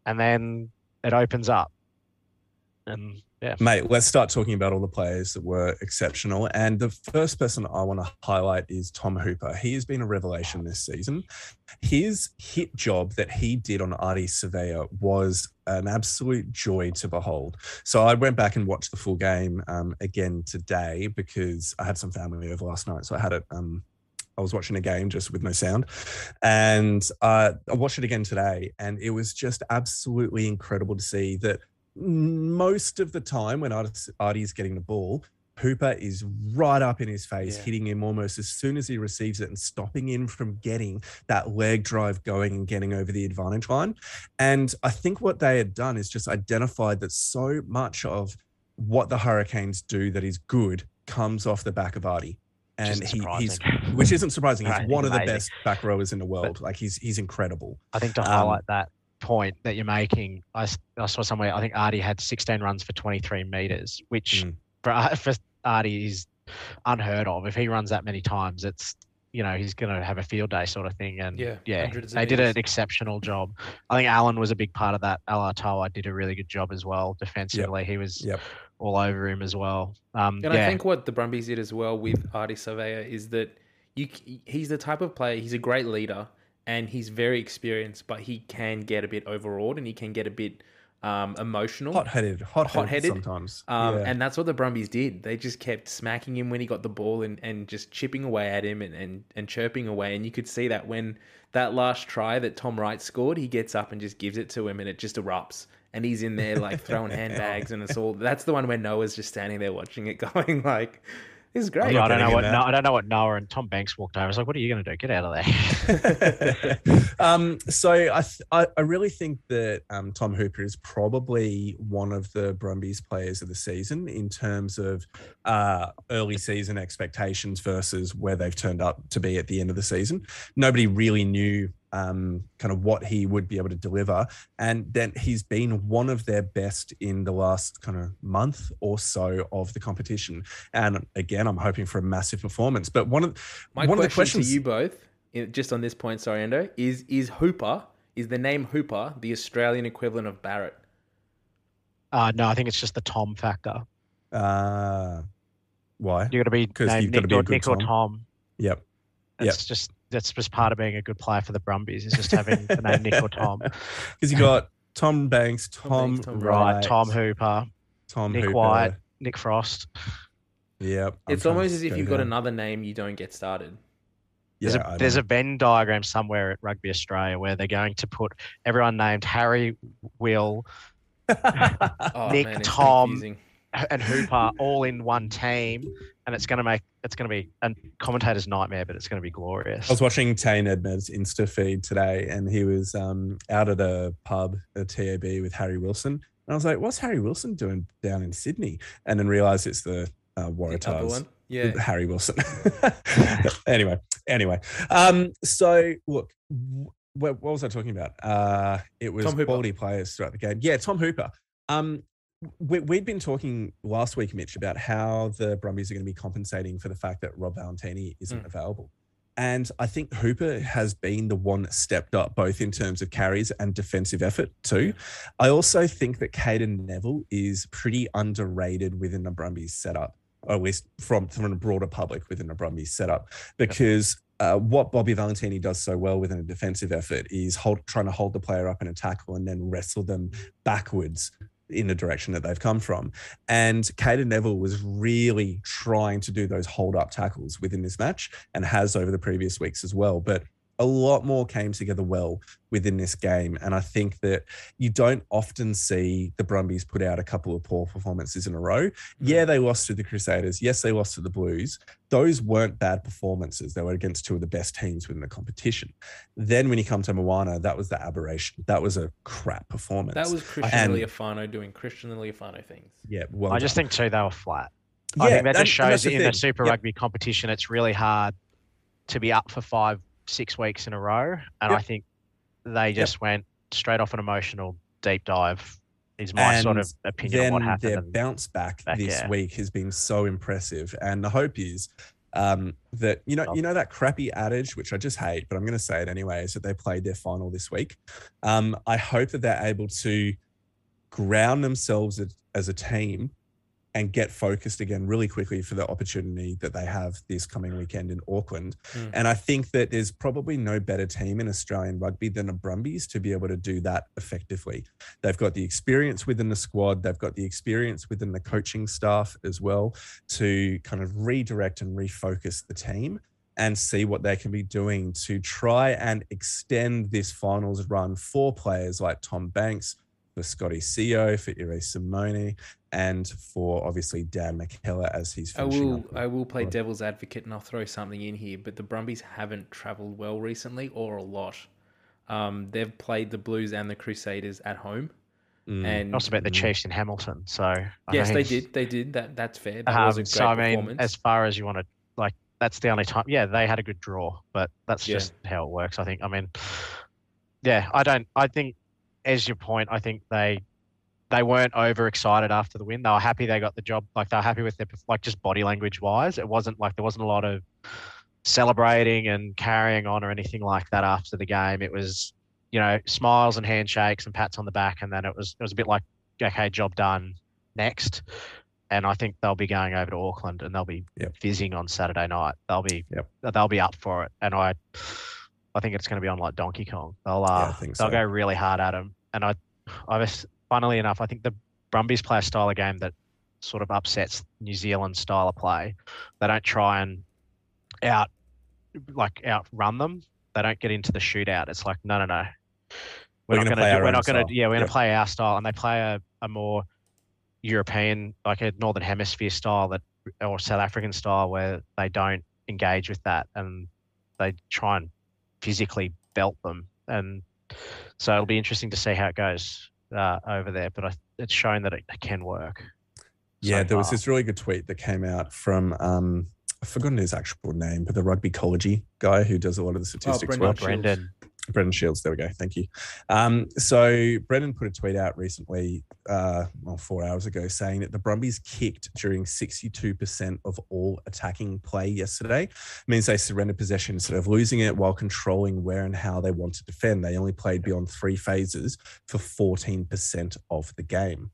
and then it opens up, and yeah. Mate, let's start talking about all the players that were exceptional. And the first person I want to highlight is Tom Hooper. He has been a revelation this season. His hit job that he did on Ardie Savea was an absolute joy to behold. So I went back and watched the full game um, again today because I had some family over last night. So I had it. Um, I was watching a game just with no sound, and uh, I watched it again today, and it was just absolutely incredible to see that most of the time when Artis- Ardie's getting the ball, Hooper is right up in his face, Yeah. hitting him almost as soon as he receives it and stopping him from getting that leg drive going and getting over the advantage line. And I think what they had done is just identified that so much of what the Hurricanes do that is good comes off the back of Ardie. And he, he's which isn't surprising. He's Right, one he's of the best back rowers in the world. like he's he's incredible. I think to Um, highlight that point that you're making, I, I saw somewhere, I think Ardie had 16 runs for 23 meters, which Mm. for, for Ardie is unheard of. If he runs that many times, it's, you know, he's going to have a field day sort of thing. And Yeah, yeah, they did an exceptional job. I think Allen was a big part of that. Alaalatoa did a really good job as well defensively. He was Yep. all over him as well. Um, And yeah, I think what the Brumbies did as well with Ardie Savea is that you he's the type of player, he's a great leader and he's very experienced, but he can get a bit overawed and he can get a bit um, emotional. Hot headed, hot Hot-headed? sometimes. Um, yeah. And that's what the Brumbies did. They just kept smacking him when he got the ball and, and just chipping away at him and, and, and chirping away. And you could see that when that last try that Tom Wright scored, he gets up and just gives it to him and it just erupts. And he's in there like throwing handbags and it's all. That's the one where Noah's just standing there watching it, going like, "This is great." I'm yeah, not I don't know what in no. I don't know what Noah and Tom Banks walked over. I was like, "What are you going to do? Get out of there!" um, so I, th- I I really think that um, Tom Hooper is probably one of the Brumbies players of the season in terms of uh, early season expectations versus where they've turned up to be at the end of the season. Nobody really knew um, kind of what he would be able to deliver. And then he's been one of their best in the last kind of month or so of the competition. And again, I'm hoping for a massive performance. But one of My one question of the questions to you both, just on this point, sorry, Endo, is is Hooper is the name Hooper the Australian equivalent of Barrett? Uh, no, I think it's just the Tom factor. uh, why? You got to be 'Cause named you've gotta Nick, be a good Nick or Tom. Tom. Yep. It's just that's just part of being a good player for the Brumbies is just having the name Nick or Tom. Because you got Tom Banks, Tom Tom, Banks, Tom Wright, Right, Tom Hooper, Tom Nick Hooper. White. Nick Frost. Yep. It's almost as if you've got down. another name you don't get started. There's, Yeah, I a, there's a Venn diagram somewhere at Rugby Australia where they're going to put everyone named Harry, Will, Oh, Nick, man, Tom, confusing. and Hooper all in one team, and it's going to make it's going to be a commentator's nightmare, but it's going to be glorious. I was watching Tane Edmed's Insta feed today, and he was um, out at a pub, a TAB, with Harry Wilson. And I was like, "What's Harry Wilson doing down in Sydney?" And then realised it's the uh, The other Waratahs. one, yeah. Harry Wilson. anyway, anyway. Um, so look, wh- what, what was I talking about? Uh, it was Tom Hooper. quality players throughout the game. Yeah, Tom Hooper. Um, we, we'd been talking last week, Mitch, about how the Brumbies are going to be compensating for the fact that Rob Valetini isn't Mm. available. And I think Hooper has been the one that stepped up both in terms of carries and defensive effort too. I also think that Cadeyrn Neville is pretty underrated within the Brumbies setup, or at least from, from a broader public within the Brumbies setup, because uh, what Bobby Valetini does so well within a defensive effort is hold, trying to hold the player up in a tackle and then wrestle them backwards in the direction that they've come from. And Cadeyrn Neville was really trying to do those hold up tackles within this match and has over the previous weeks as well. But a lot more came together well within this game. And I think that you don't often see the Brumbies put out a couple of poor performances in a row. Mm. Yeah, they lost to the Crusaders. Yes, they lost to the Blues. Those weren't bad performances. They were against two of the best teams within the competition. Then when you come to Moana, that was the aberration. That was a crap performance. That was Christian And- Leofano doing Christian Lealiifano things. yeah. Well I just done. think too they were flat. I think that and- just shows that's the in the thing. Super Yep. Rugby competition, it's really hard to be up for five, six weeks in a row. And I think they just went straight off an emotional deep dive. Is my sort of opinion then on what happened. their bounce back, back, this yeah. week has been so impressive, and the hope is um, that you know you know that crappy adage, which I just hate, but I'm going to say it anyway, is that they played their final this week. Um, I hope that they're able to ground themselves as, as a team and get focused again really quickly for the opportunity that they have this coming weekend in Auckland. Mm. And I think that there's probably no better team in Australian rugby than the Brumbies to be able to do that effectively. They've got the experience within the squad, they've got the experience within the coaching staff as well to kind of redirect and refocus the team and see what they can be doing to try and extend this finals run for players like Tom Banks, for Scotty Sio, for Irae Simone, and for obviously Dan McKellar as he's I finishing will up. I will play Right. devil's advocate and I'll throw something in here, but the Brumbies haven't travelled well recently or a lot. Um, they've played the Blues and the Crusaders at home, Mm. and also about the. Chiefs in Hamilton. So I yes, they did. They did. That that's fair. That was a Um, great so I mean, performance. as far as you want to like, that's the only time. Yeah, they had a good draw, but that's Yeah. just how it works. I think. I mean, yeah, I don't. I think, as your point, I think they they weren't overexcited after the win. They were happy they got the job. Like they were happy with their like just body language wise. It wasn't like there wasn't a lot of celebrating and carrying on or anything like that after the game. It was you know smiles and handshakes and pats on the back, and then it was it was a bit like okay, job done. Next, and I think they'll be going over to Auckland and they'll be Yep. fizzing on Saturday night. They'll be Yep. they'll be up for it, and I I think it's going to be on like Donkey Kong. They'll uh, think they'll so. go really hard at them, and I I was funnily enough I think the Brumbies play a style of game that sort of upsets New Zealand style of play. They don't try and out like outrun them. They don't get into the shootout. It's like no no no. We're not going to. We're not going to. Yeah, we're going to play our style, and they play a, a more European, like a Northern Hemisphere style that, or South African style, where they don't engage with that, and they try and physically belt them, and so it'll be interesting to see how it goes uh, over there. But I, it's shown that it can work. Yeah, so there was this really good tweet that came out from um I've forgotten his actual name, but the rugby ecology guy who does a lot of the statistics Brendan work. Brendan. Brendan Shields. There we go. Thank you. Um, so Brendan put a tweet out recently, uh, well, four hours ago, saying that the Brumbies kicked during 62% of all attacking play yesterday. It means they surrendered possession instead of losing it while controlling where and how they want to defend. They only played beyond three phases for 14% of the game.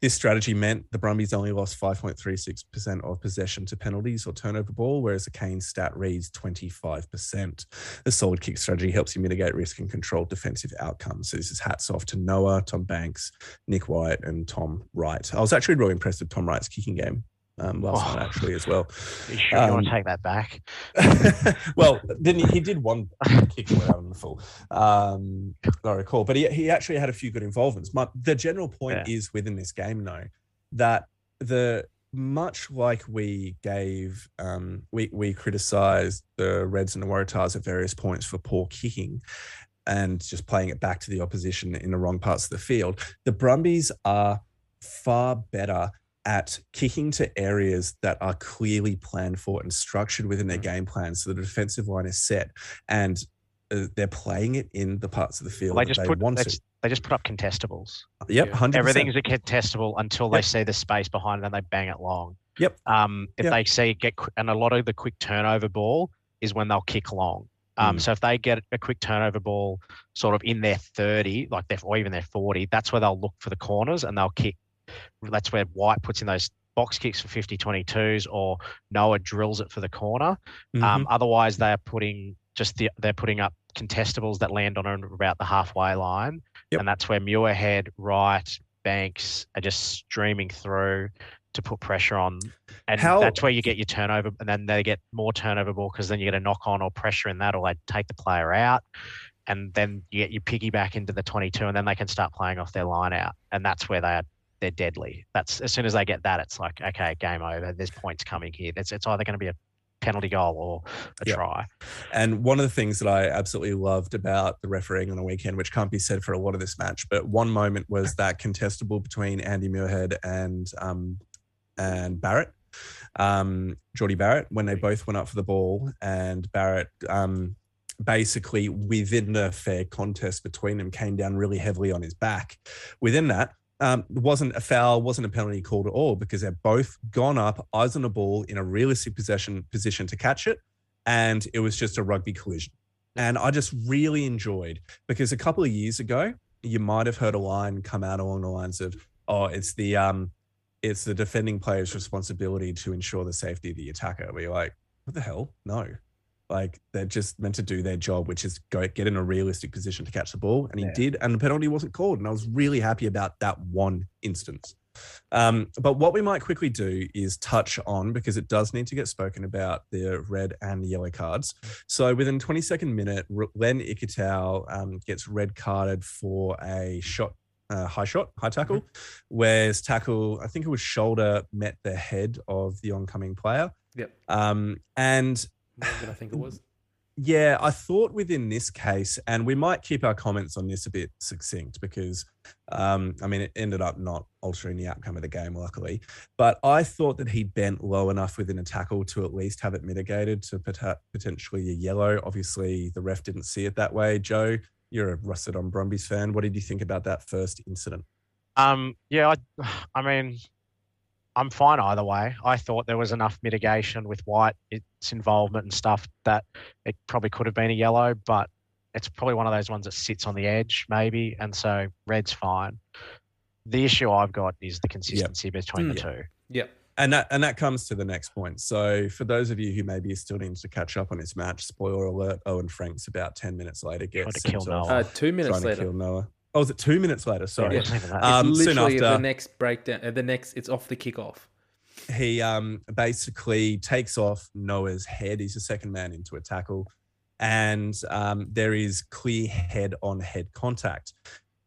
This strategy meant the Brumbies only lost 5.36% of possession to penalties or turnover ball, whereas the Kane stat reads 25%. The solid kick strategy helps you mitigate risk and control defensive outcomes. So this is hats off to Noah, Tom Banks, Nick White, and Tom Wright. I was actually really impressed with Tom Wright's kicking game um, last Oh. night, actually, as well. You sure you want Um, to take that back? well, then he, he did one kick away on the full. Um, I recall, but he, he actually had a few good involvements. My, the general point Yeah. is within this game, though, that the much like we gave, um, we we criticized the Reds and the Waratahs at various points for poor kicking and just playing it back to the opposition in the wrong parts of the field. The Brumbies are far better at kicking to areas that are clearly planned for and structured within their game plan. So the defensive line is set and uh, they're playing it in the parts of the field They that just they put want they to. just, they just put up contestables. Yep, 100%. Everything's a contestable until they Yep. see the space behind it and they bang it long. Yep. Um, if Yep. they see get and a lot of the quick turnover ball is when they'll kick long. Um, Mm. So if they get a quick turnover ball sort of in their 30, like their or even their 40, that's where they'll look for the corners and they'll kick. That's where White puts in those box kicks for 50 22s or Noah drills it for the corner. Mhm. Um, otherwise, they're putting just the they're putting up contestables that land on about the halfway line, Yep. and that's where Muirhead, Wright, Banks are just streaming through to put pressure on, and How- that's where you get your turnover, and then they get more turnover ball because then you get a knock on or pressure in that, or they take the player out, and then you get your piggyback into the 22, and then they can start playing off their line out, and that's where they are. They're deadly. That's as soon as they get that, it's like okay, game over. There's points coming here. It's it's either going to be a penalty goal or a Yep. try. And one of the things that I absolutely loved about the refereeing on the weekend, which can't be said for a lot of this match, but one moment was that contestable between Andy Muirhead and um, and Barrett, um, Jordie Barrett, when they both went up for the ball, and Barrett um, basically within the fair contest between them came down really heavily on his back. Within that. Um, wasn't a foul, wasn't a penalty called at all because they're both gone up, eyes on the ball in a realistic possession position to catch it and it was just a rugby collision. And I just really enjoyed because a couple of years ago, you might have heard a line come out along the lines of, "Oh, it's the um, it's the defending player's responsibility to ensure the safety of the attacker." We're like, "What the hell? No." Like they're just meant to do their job, which is go get in a realistic position to catch the ball, and he Yeah. did, and the penalty wasn't called, and I was really happy about that one instance. Um, but what we might quickly do is touch on because it does need to get spoken about the red and yellow cards. So within 22nd minute, Len Ikitau um, gets red carded for a shot, uh, high shot, high tackle, whereas tackle, I think it was shoulder met the head of the oncoming player. Yep. Um, and Morgan, I think it was. yeah, I thought within this case, and we might keep our comments on this a bit succinct because, um, I mean, it ended up not altering the outcome of the game, luckily. But I thought that he bent low enough within a tackle to at least have it mitigated to pot- potentially a yellow. Obviously, the ref didn't see it that way. Joe, you're a rusted on Brumbies fan. What did you think about that first incident? Um, yeah, I, I mean, I'm fine either way. I thought there was enough mitigation with White, its involvement and stuff that it probably could have been a yellow, but it's probably one of those ones that sits on the edge, maybe, and so red's fine. The issue I've got is the consistency between the Mm. two. Yep. And that and that comes to the next point. So for those of you who maybe still need to catch up on this match, spoiler alert: Owen Franks about ten minutes later gets to kill. Noah. Uh, two minutes trying to later. kill Noah. Oh, was it two minutes later? Sorry. It wasn't even that. Um, it's soon literally after- the next breakdown. Uh, the next, it's off the kickoff. He um, basically takes off Noah's head. He's the second man into a tackle, and um, there is clear head on head contact.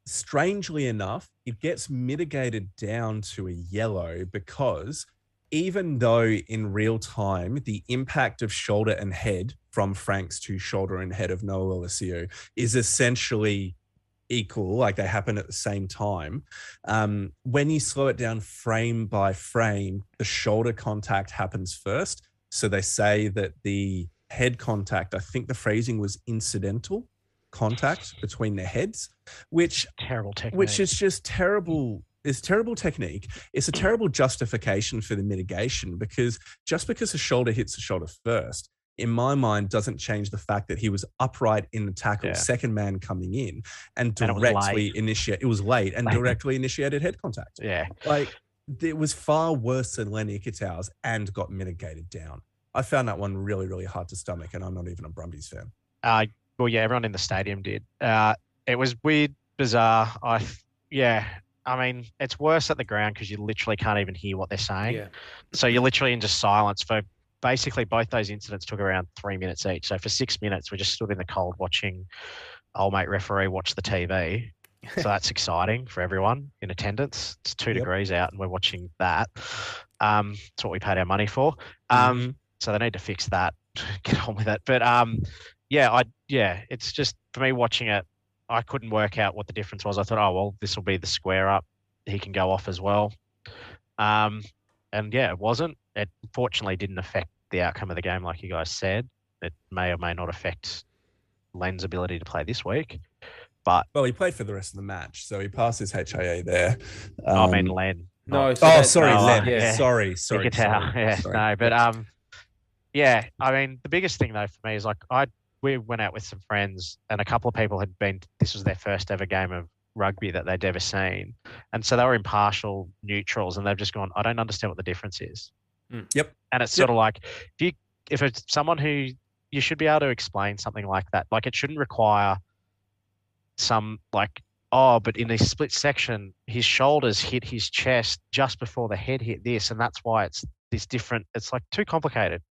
Strangely enough, it gets mitigated down to a yellow because even though in real time the impact of shoulder and head from Franks to shoulder and head of Noah Lolesio is essentially equal, like they happen at the same time, um, when you slow it down frame by frame, the shoulder contact happens first. So they say that the head contact, I think the phrasing was incidental. contact between their heads, which Terrible technique. which is just terrible. It's terrible technique. It's a terrible justification for the mitigation because just because a shoulder hits the shoulder first, in my mind, doesn't change the fact that he was upright in the tackle, Yeah. second man coming in, and And it was directly late. initiate. It was late and Late. directly initiated head contact. yeah. Like it was far worse than Lenny Ikitau's and got mitigated down. I found that one really, really hard to stomach, and I'm not even a Brumbies fan. Uh, well, yeah, everyone in the stadium did. Uh, it was weird, bizarre. I, yeah, I mean, it's worse at the ground because you literally can't even hear what they're saying. Yeah. So you're literally in just silence for basically both those incidents took around three minutes each. So for six minutes, we just stood in the cold watching old mate referee watch the TV. So that's exciting for everyone in attendance. It's two Yep. degrees out and we're watching that. Um, it's what we paid our money for. Um, so they need to fix that. Get on with it. But um, yeah, I yeah, it's just for me watching it. I couldn't work out what the difference was. I thought, oh well, this will be the square up. He can go off as well. Um, and yeah, it wasn't. It fortunately didn't affect the outcome of the game, like you guys said. It may or may not affect Len's ability to play this week. But Well, he played for the rest of the match, so he passed his HIA there. I mean, Um, Len. No, not- so oh, sorry, no, Len. yeah. Sorry, sorry. you sorry, Yeah, sorry. no, but um, yeah. I mean, the biggest thing though for me is like I we went out with some friends, and a couple of people had been. This was their first ever game of rugby that they'd ever seen, and so they were impartial neutrals, and they've just gone. I don't understand what the difference is. Mm. Yep. And it's sort of like if you if it's someone who you should be able to explain something like that. Like it shouldn't require some like oh, but in this split section, his shoulders hit his chest just before the head hit this, and that's why it's this different. It's like too complicated.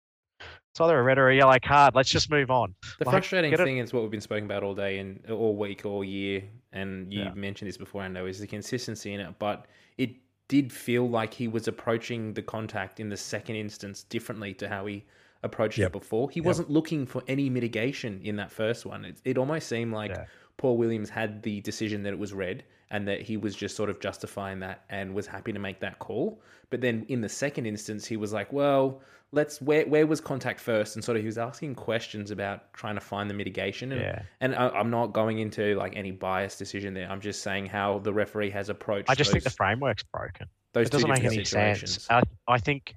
It's either a red or a yellow card. Let's just move on. The Like, frustrating thing is what we've been speaking about all day and all week, all year, and you Yeah. mentioned this before, I know, is the consistency in it. But it did feel like he was approaching the contact in the second instance differently to how he approached Yep. it before. He wasn't looking for any mitigation in that first one. It, it almost seemed like Yeah. Paul Williams had the decision that it was red and that he was just sort of justifying that and was happy to make that call. But then in the second instance, he was like, well, let's where where was contact first? And sort of he was asking questions about trying to find the mitigation. And, Yeah. and I, I'm not going into like any biased decision there. I'm just saying how the referee has approached. I just think the framework's broken. those it doesn't make any sense. I, I think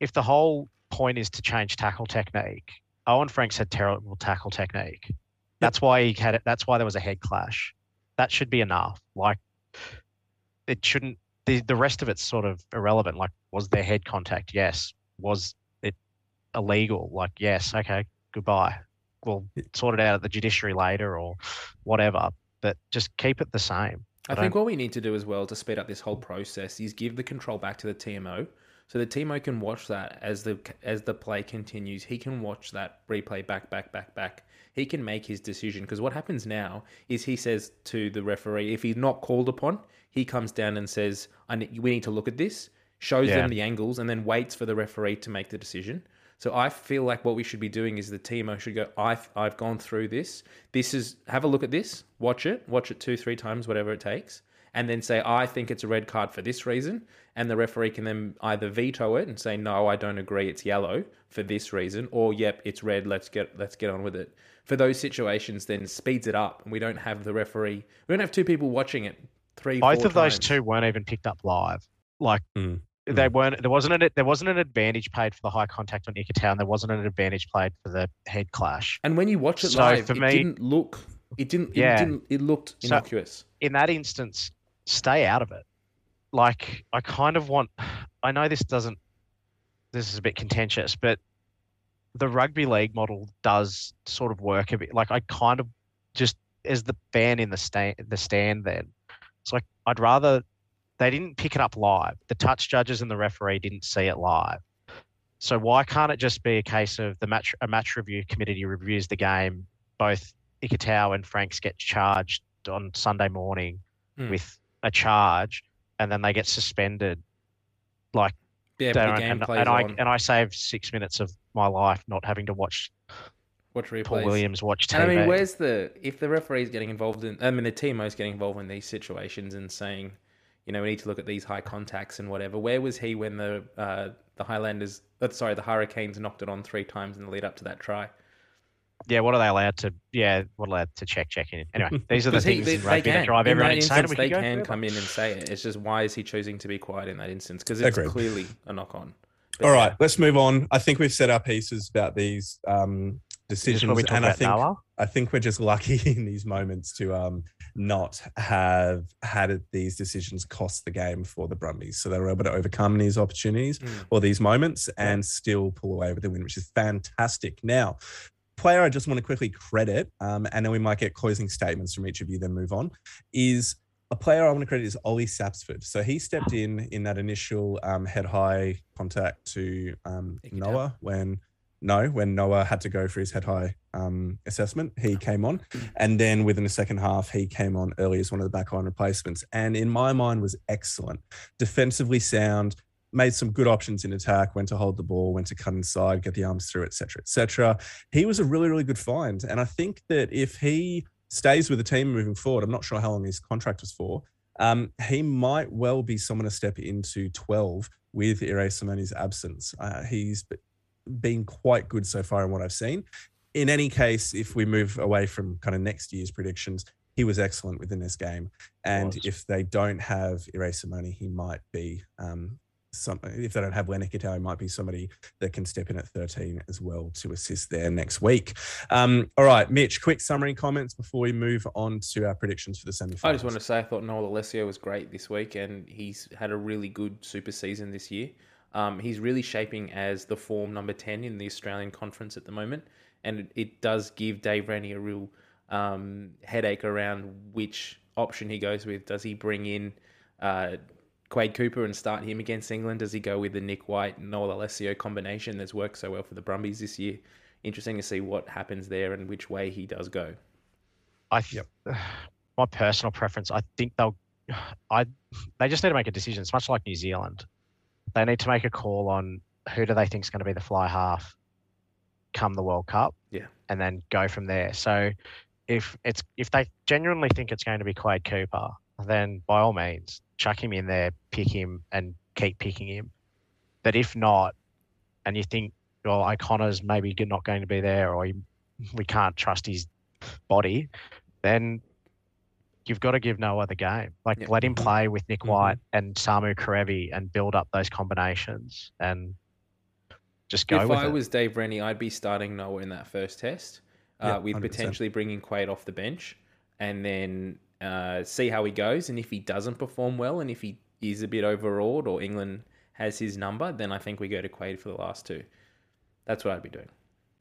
if the whole point is to change tackle technique, Owen Franks had terrible tackle technique. That's why he had it. That's why there was a head clash. That should be enough. Like it shouldn't. The the rest of it's sort of irrelevant. Like was there head contact? Yes. Was it illegal? Like yes. Okay. Goodbye. We'll sort it out at the judiciary later or whatever. But just keep it the same. I I think what we need to do as well to speed up this whole process is give the control back to the TMO, so the TMO can watch that as the as the play continues. He can watch that replay back, back, back, back. He can make his decision because what happens now is he says to the referee, if he's not called upon, he comes down and says, "I need, we need to look at this." Shows Yeah. them the angles and then waits for the referee to make the decision. So I feel like what we should be doing is the TMO should go. I've I've gone through this. This is have a look at this. Watch it. Watch it two three times, whatever it takes, and then say I think it's a red card for this reason. And the referee can then either veto it and say no, I don't agree. It's yellow for this reason, or yep, it's red. Let's get let's get on with it. For those situations, then speeds it up, and we don't have the referee. We don't have two people watching it. Three. both four of those two weren't even picked up live. Like Mm, they weren't. There wasn't an there wasn't an advantage played for the high contact on Ikitau, there wasn't an advantage played for the head clash. And when you watch it So live, for it me- didn't look. It didn't. It Yeah. didn't. It looked So- innocuous. In that instance, stay out of it. Like I kind of want. I know this doesn't. This is a bit contentious, but the rugby league model does sort of work a bit. Like I kind of just as the fan in the stand, the stand. Then it's like I'd rather they didn't pick it up live. The touch judges and the referee didn't see it live. So why can't it just be a case of the match a match review committee reviews the game, both Ikitau and Franks get charged on Sunday morning Hmm. with a charge, and then they get suspended. Like Yeah, the game and, plays and I on. and I save six minutes of my life not having to watch watch replays. Paul Williams watch TV. And I mean, where's the if the referee's getting involved in? I mean, the TMO's getting involved in these situations and saying, you know, we need to look at these high contacts and whatever. Where was he when the uh, the Highlanders? Uh, sorry, the Hurricanes knocked it on three times in the lead up to that try. Yeah, what are they allowed to? Yeah, what are they allowed to check check in? Anyway, these are the Because he, things they, in rugby can. that drive in everyone that insane. instance, they go can forever. come in and say it. It's just why is he choosing to be quiet in that instance? Because it's Agreed. clearly a knock on. All right, let's move on. I think we've set our pieces about these um, decisions, where we talk and I think Noah. I think we're just lucky in these moments to um, not have had it, these decisions cost the game for the Brumbies. So they were able to overcome these opportunities Mm. or these moments and still pull away with the win, which is fantastic. Now, player I just want to quickly credit, um, and then we might get closing statements from each of you, then move on, is a player I want to credit is Ollie Sapsford. So he stepped in in that initial um, head high contact to um, Noah when no, when Noah had to go for his head high um, assessment, he came on, and then within the second half, he came on early as one of the backline replacements, and in my mind was excellent, defensively sound. Made some good options in attack, went to hold the ball, went to cut inside, get the arms through, etc., etc. He was a really, really good find, and I think that if he stays with the team moving forward, I'm not sure how long his contract was for. Um, he might well be someone to step into 12 with Irae Simone's absence. Uh, he's been quite good so far in what I've seen. In any case, if we move away from kind of next year's predictions, he was excellent within this game. And if they don't have Irae Simone, he might be um, some. If they don't have Len Ikitau, he might be somebody that can step in at 13 as well to assist there next week. Um, all right, Mitch, quick summary comments before we move on to our predictions for the semi I just want to say I thought Noah Lolesio was great this week, and he's had a really good super season this year. Um, he's really shaping as the form number ten in the Australian Conference at the moment, and it, it does give Dave Rennie a real um, headache around which option he goes with. Does he bring in uh, Quade Cooper and start him against England? Does he go with the Nick White Noah Lolesio combination that's worked so well for the Brumbies this year? Interesting to see what happens there and which way he does go. I th- my personal preference. I think they'll. I they just need to make a decision. It's much like New Zealand. They need to make a call on who do they think is going to be the fly half come the World Cup. Yeah. and then go from there. So if it's if they genuinely think it's going to be Quade Cooper, then by all means chuck him in there, pick him, and keep picking him. But if not, and you think well O'Connor's maybe not going to be there, or he, we can't trust his body, then you've got to give no other game. Like Yeah. let him play with Nick Mhm. White and Samu Kerevi and build up those combinations and just go if I it. was Dave Rennie, I'd be starting Noah in that first test, uh, Yeah, with 100%. potentially bringing Quade off the bench, and then uh, see how he goes. And if he doesn't perform well, and if he is a bit overawed, or England has his number, then I think we go to Quade for the last two. That's what I'd be doing.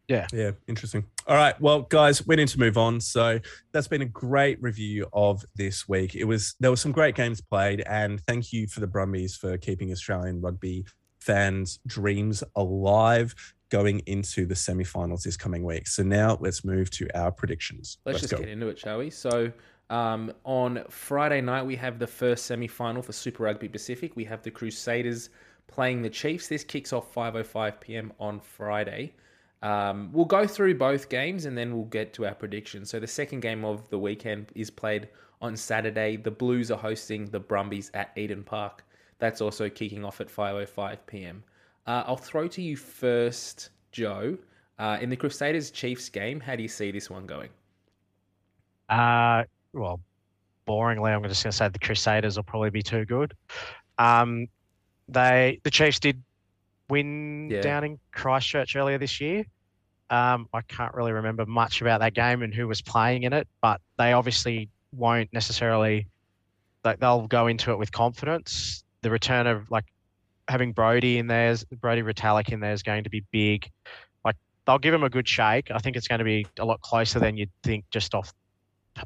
Yeah, Yeah. interesting. All right, well, guys, we need to move on. So that's been a great review of this week. It was there were some great games played, and thank you for the Brumbies for keeping Australian rugby fans' dreams alive going into the semi-finals this coming week. So now let's move to our predictions. Let's, just get into it, shall we? So um, on Friday night, we have the first semi-final for Super Rugby Pacific. We have the Crusaders playing the Chiefs. This kicks off 5:05 p.m. on Friday. Um, we'll go through both games and then we'll get to our predictions. So the second game of the weekend is played on Saturday. The Blues are hosting the Brumbies at Eden Park. That's also kicking off at 5:05 p.m. Uh, I'll throw to you first, Joe. Uh, in the Crusaders Chiefs game, how do you see this one going? Uh, well, boringly, I'm just going to say the Crusaders will probably be too good. Um, they the Chiefs did win Yeah. down in Christchurch earlier this year. Um, I can't really remember much about that game and who was playing in it, but they obviously won't necessarily. Like they'll go into it with confidence. The return of like having Brodie in there, Brodie Retallick in there is going to be big. Like they'll give him a good shake. I think it's going to be a lot closer than you'd think just off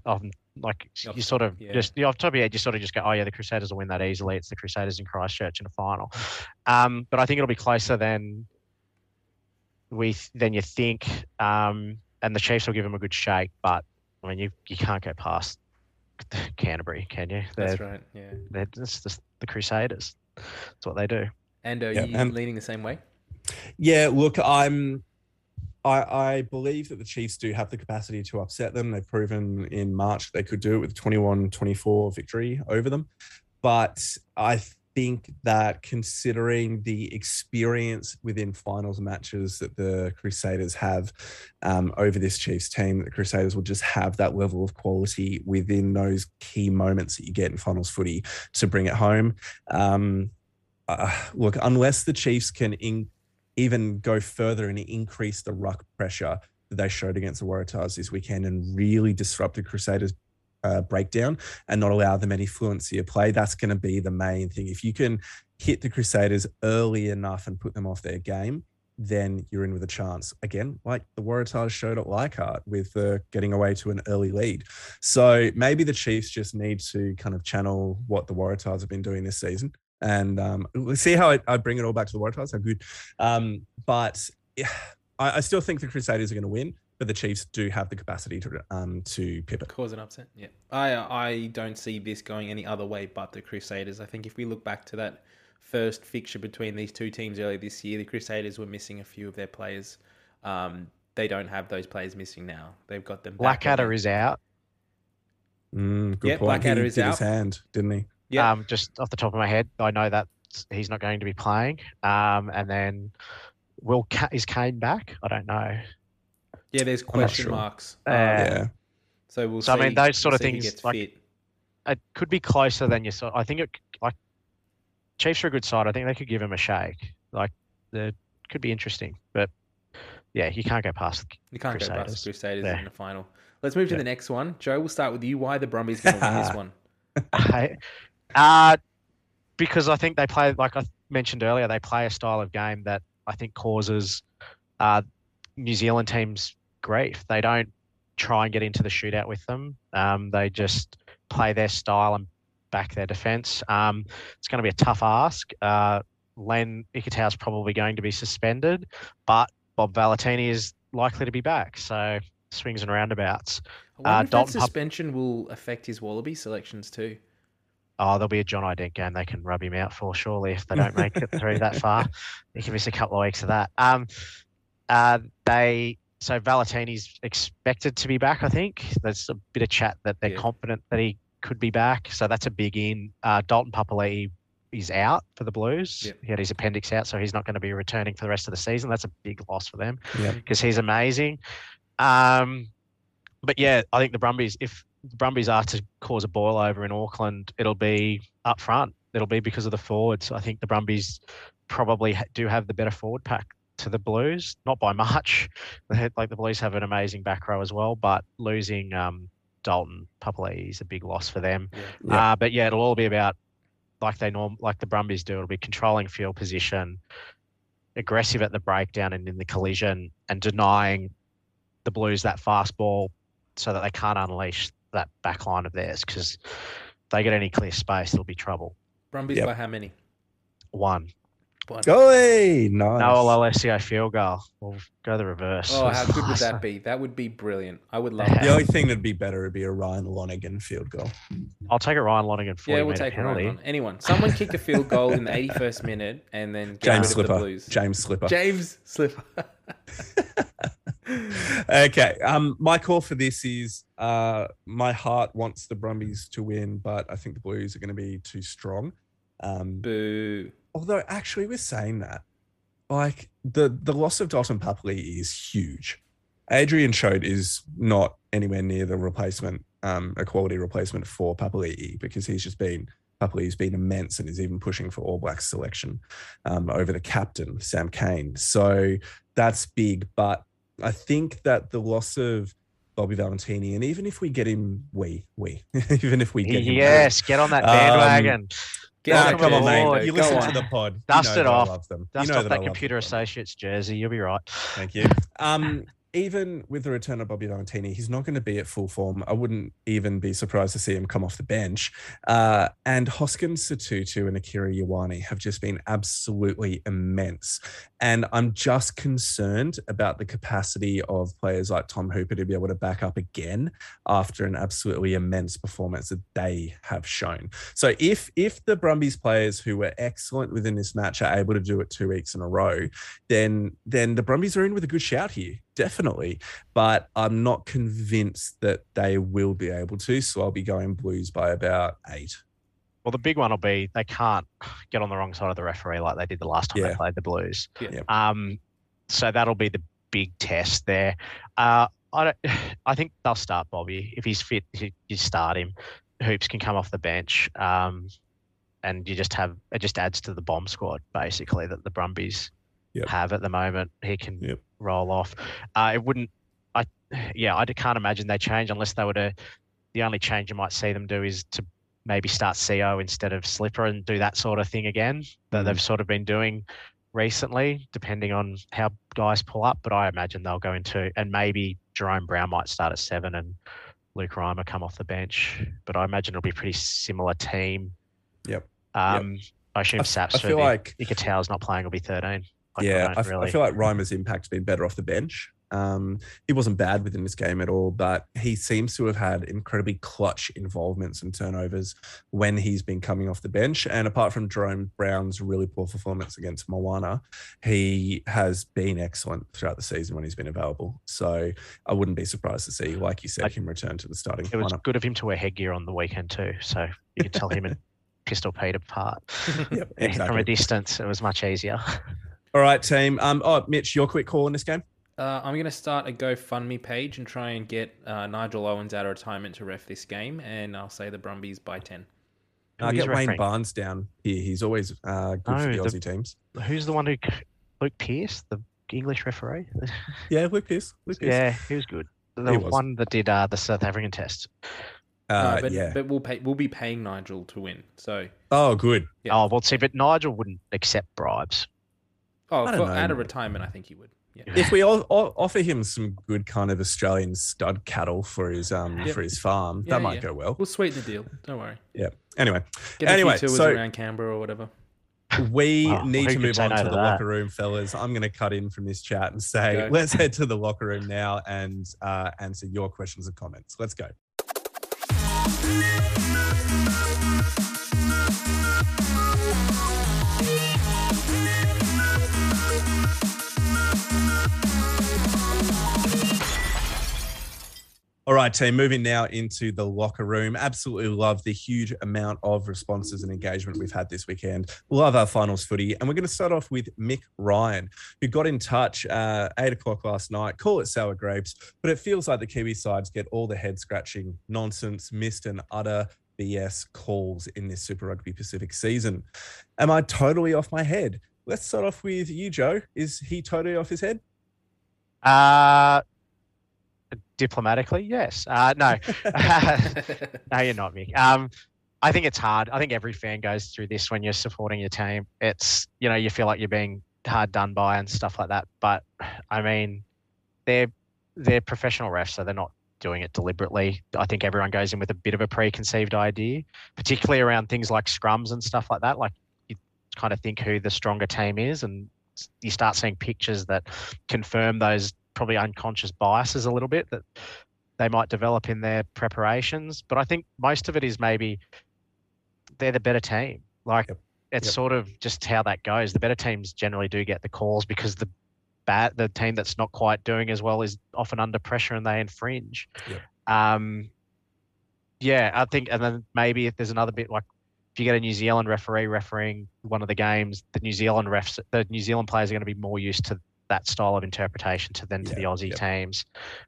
of like Off you sort of yeah. just you know, off the top of your head, you sort of just go, oh yeah, the Crusaders will win that easily. It's the Crusaders in Christchurch in the final. Um, but I think it'll be closer than we than you think. Um, and the Chiefs will give them a good shake. But I mean, you you can't go past Canterbury, can you? They're, That's right. Yeah. they're just the, the Crusaders. That's what they do. And are Yeah, you and- leaning the same way? Yeah, look, I'm. I, I believe that the Chiefs do have the capacity to upset them. They've proven in March they could do it with 21 24 victory over them. But I think that considering the experience within finals matches that the Crusaders have um, over this Chiefs team, the Crusaders will just have that level of quality within those key moments that you get in finals footy to bring it home. Um, uh, look, unless the Chiefs can in, even go further and increase the ruck pressure that they showed against the Waratahs this weekend and really disrupt the Crusaders' uh, breakdown and not allow them any fluency of play, that's going to be the main thing. If you can hit the Crusaders early enough and put them off their game, then you're in with a chance. Again, like the Waratahs showed at Leichhardt with uh, getting away to an early lead. So maybe the Chiefs just need to kind of channel what the Waratahs have been doing this season and um, we'll see how I, I, bring it all back to the Waratahs. How good, um, but yeah, I, I, still think the Crusaders are going to win, but the Chiefs do have the capacity to um, to pip it. Cause an upset. Yeah, I I don't see this going any other way but the Crusaders. I think if we look back to that first fixture between these two teams earlier this year, the Crusaders were missing a few of their players. Um, they don't have those players missing now. They've got them. Blackadder is out. Mm, good yeah, point. Blackadder he is out. His hand, didn't he? Yeah. Um, just off the top of my head, I know that he's not going to be playing. Um, and then will is Cane back? I don't know. Yeah, there's question sure. marks. Uh, yeah. So we'll. So see, I mean, those sort we'll of things like fit. it could be closer than you saw. I think it like Chiefs are a good side. I think they could give him a shake. Like the could be interesting, but yeah, you can't go past. You can't Crusaders. go past the Crusaders yeah. in the final. Let's move to yeah. the next one. Joe, we'll start with you. Why the Brumbies going to win this one? uh, because I think they play, like I mentioned earlier, they play a style of game that I think causes uh, New Zealand teams grief. They don't try and get into the shootout with them. Um, they just play their style and back their defence. Um, it's going to be a tough ask. Uh, Len is probably going to be suspended, but Bob Valetini is likely to be back. So swings and roundabouts. I wonder uh, if that suspension will affect his Wallaby selections too. Oh, there'll be a John Ident game they can rub him out for, surely, if they don't make it through that far. They can miss a couple of weeks of that. Um, uh, they so Valetini's expected to be back. I think there's a bit of chat that they're yeah. confident that he could be back. So that's a big in. Uh, Dalton Papali'i is out for the Blues. Yep. He had his appendix out, so he's not going to be returning for the rest of the season. That's a big loss for them because yep. he's amazing. Um, but yeah, I think the Brumbies, if the Brumbies are to cause a boil over in Auckland, it'll be up front. It'll be because of the forwards. I think the Brumbies probably do have the better forward pack to the Blues, not by much. like the Blues have an amazing back row as well, but losing um, Dalton Papali'i is a big loss for them. Yeah. Uh, but yeah, it'll all be about like they norm like the Brumbies do. It'll be controlling field position, aggressive at the breakdown and in the collision, and denying the Blues that fast ball so that they can't unleash that back line of theirs because they get any clear space, it'll be trouble. Brumbies yep. by how many? One. One. Hey, nice. Noah Lolesio field goal. We'll go the reverse. Oh, how good would that be? That would be brilliant. I would love yeah. The only thing that'd be better would be a Ryan Lonergan field goal. I'll take a Ryan Lonergan 40 Yeah, we'll take penalty. Ryan Anyone. Someone kick a field goal in the 81st minute and then James Slipper. The Blues. James Slipper. James Slipper. okay. Um, my call for this is uh, my heart wants the Brumbies to win, but I think the Blues are going to be too strong. Um, Boo. Although, actually, we're saying that, like the the loss of Dalton Papali'i is huge. Adrian Choat is not anywhere near the replacement, um, a quality replacement for Papali'i because he's just been Papali'i's been immense and is even pushing for All Blacks selection um, over the captain Sam Cane. So that's big, but I think that the loss of Bobby Valetini, and even if we get him, we we even if we get him, yes, get on that bandwagon. Um, Get come on, mate. You listen to the pod. Dust you know it off. I love them. Dust you know off that, that Computer Associates jersey. You'll be right. Thank you. Um, even with the return of Bobby Valetini, he's not going to be at full form. I wouldn't even be surprised to see him come off the bench. Uh, and Hoskins Sotutu and Akira Ioane have just been absolutely immense. And I'm just concerned about the capacity of players like Tom Hooper to be able to back up again after an absolutely immense performance that they have shown. So if if the Brumbies players who were excellent within this match are able to do it two weeks in a row, then then the Brumbies are in with a good shout here definitely. But I'm not convinced that they will be able to. So I'll be going Blues by about eight. Well, the big one will be they can't get on the wrong side of the referee like they did the last time Yeah. they played the Blues. Yeah. Um, so that'll be the big test there. Uh, I don't, I think they'll start Bobby if he's fit. You you start him. Hoops can come off the bench, um, and you just have it just adds to the bomb squad basically that the Brumbies Yep. have at the moment. He can Yep. roll off. Uh, it wouldn't. I yeah, I can't imagine they change unless they were to. The only change you might see them do is to maybe start Sio instead of Slipper and do that sort of thing again that Mm. they've sort of been doing recently, depending on how guys pull up. But I imagine they'll go into and maybe Jahrome Brown might start at seven and Luke Reimer come off the bench. But I imagine it'll be a pretty similar team. Yep. Um, I assume Saps I for feel like Ikitau's not playing will be thirteen. Like, yeah, I, f- I really. feel like Reimer's impact's been better off the bench. Um, he wasn't bad within this game at all, but he seems to have had incredibly clutch involvements and turnovers when he's been coming off the bench. And apart from Jahrome Brown's really poor performance against Moana, he has been excellent throughout the season when he's been available. So I wouldn't be surprised to see, like you said, I- him return to the starting it was lineup. good of him to wear headgear on the weekend too, so you could tell him and Pistol Pete apart Yep, from a distance. It was much easier. All right, team. Um, oh, Mitch, your quick call in this game. Uh, I'm going to start a GoFundMe page and try and get uh, Nigel Owens out of retirement to ref this game, and I'll say the Brumbies by 10. Uh, Who's get Wayne refereeing? Barnes down here. He's always uh, good for the the- Aussie teams. Who's the one who Luke Pearce, the English referee? Yeah, Luke Pearce. Luke Pearce. yeah, he was good. The He was. one that did uh, the South African test. Uh, No, but, yeah. but we'll pay. We'll be paying Nigel to win. So, oh, good. Yeah. Oh well, see, but Nigel wouldn't accept bribes. Oh, I don't for, know. out of retirement, I think he would. Yeah. If we all, all offer him some good kind of Australian stud cattle for his um Yep. for his farm, Yeah, that might yeah. go well. We'll sweeten the deal. Don't worry. Yeah. Anyway, Get Anyway, a few tours so- around Canberra or whatever. we Oh, need to move on to to the that? locker room, fellas. I'm going to cut in from this chat and say, Go. let's head to the locker room now and uh, answer your questions and comments. Let's go. All right, team, moving now into the locker room. Absolutely love the huge amount of responses and engagement we've had this weekend. Love our finals footy. And we're going to start off with Mick Ryan, who got in touch uh, eight o'clock last night. Call it sour grapes, but it feels like the Kiwi sides get all the head scratching nonsense, missed and utter BS calls in this Super Rugby Pacific season. Am I totally off my head? Let's start off with you, Joe. Is he totally off his head? Uh diplomatically, yes. Uh, no, no, you're not, Mick. Um, I think it's hard. I think every fan goes through this when you're supporting your team. It's you know you feel like you're being hard done by and stuff like that. But I mean, they're they're professional refs, so they're not doing it deliberately. I think everyone goes in with a bit of a preconceived idea, particularly around things like scrums and stuff like that. Like you kind of think who the stronger team is, and you start seeing pictures that confirm those probably unconscious biases a little bit that they might develop in their preparations. But I think most of it is maybe they're the better team. Like Yep. it's Yep. sort of just how that goes. The better teams generally do get the calls because the bad the team that's not quite doing as well is often under pressure and they infringe. Yep. Um yeah, I think and then maybe if there's another bit like if you get a New Zealand referee refereeing one of the games, the New Zealand refs the New Zealand players are going to be more used to that style of interpretation to than to the Aussie teams.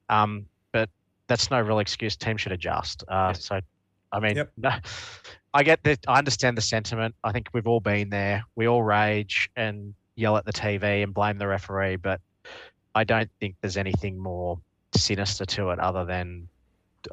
Um, but that's no real excuse. Teams should adjust. Uh, So, I mean, Yep. no, I get that. I understand the sentiment. I think we've all been there. We all rage and yell at the TV and blame the referee, but I don't think there's anything more sinister to it other than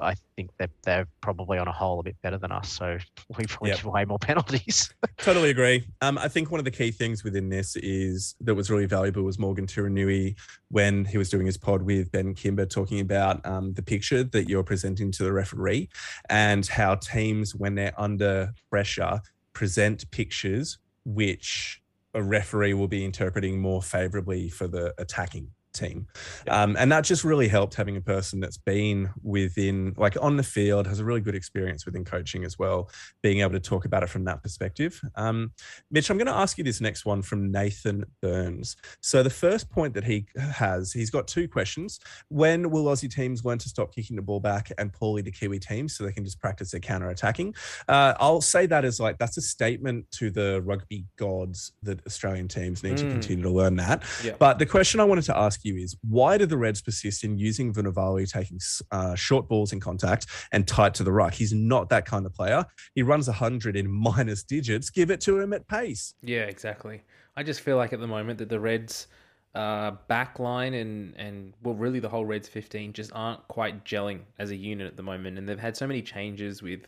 I think that they're probably on a whole a bit better than us. So we probably Yep. give way more penalties. Totally agree. Um, I think one of the key things within this is that was really valuable was Morgan Turinui when he was doing his pod with Ben Kimber talking about um, the picture that you're presenting to the referee and how teams, when they're under pressure, present pictures which a referee will be interpreting more favorably for the attacking team. Um, and that just really helped having a person that's been within, like on the field, has a really good experience within coaching as well, being able to talk about it from that perspective. Um, Mitch, I'm going to ask you this next one from Nathan Burns. So the first point that he has, he's got two questions. When will Aussie teams learn to stop kicking the ball back and poorly to Kiwi teams so they can just practice their counter attacking? Uh, I'll say that as like, that's a statement to the rugby gods that Australian teams need to Mm. continue to learn that. Yeah. But the question I wanted to ask you is why do the Reds persist in using Vunivalu taking uh, short balls in contact and tight to the ruck? He's not that kind of player. He runs 100 in minus digits. Give it to him at pace. Yeah, exactly. I just feel like at the moment that the Reds uh, backline and and well, really the whole Reds fifteen just aren't quite gelling as a unit at the moment, and they've had so many changes with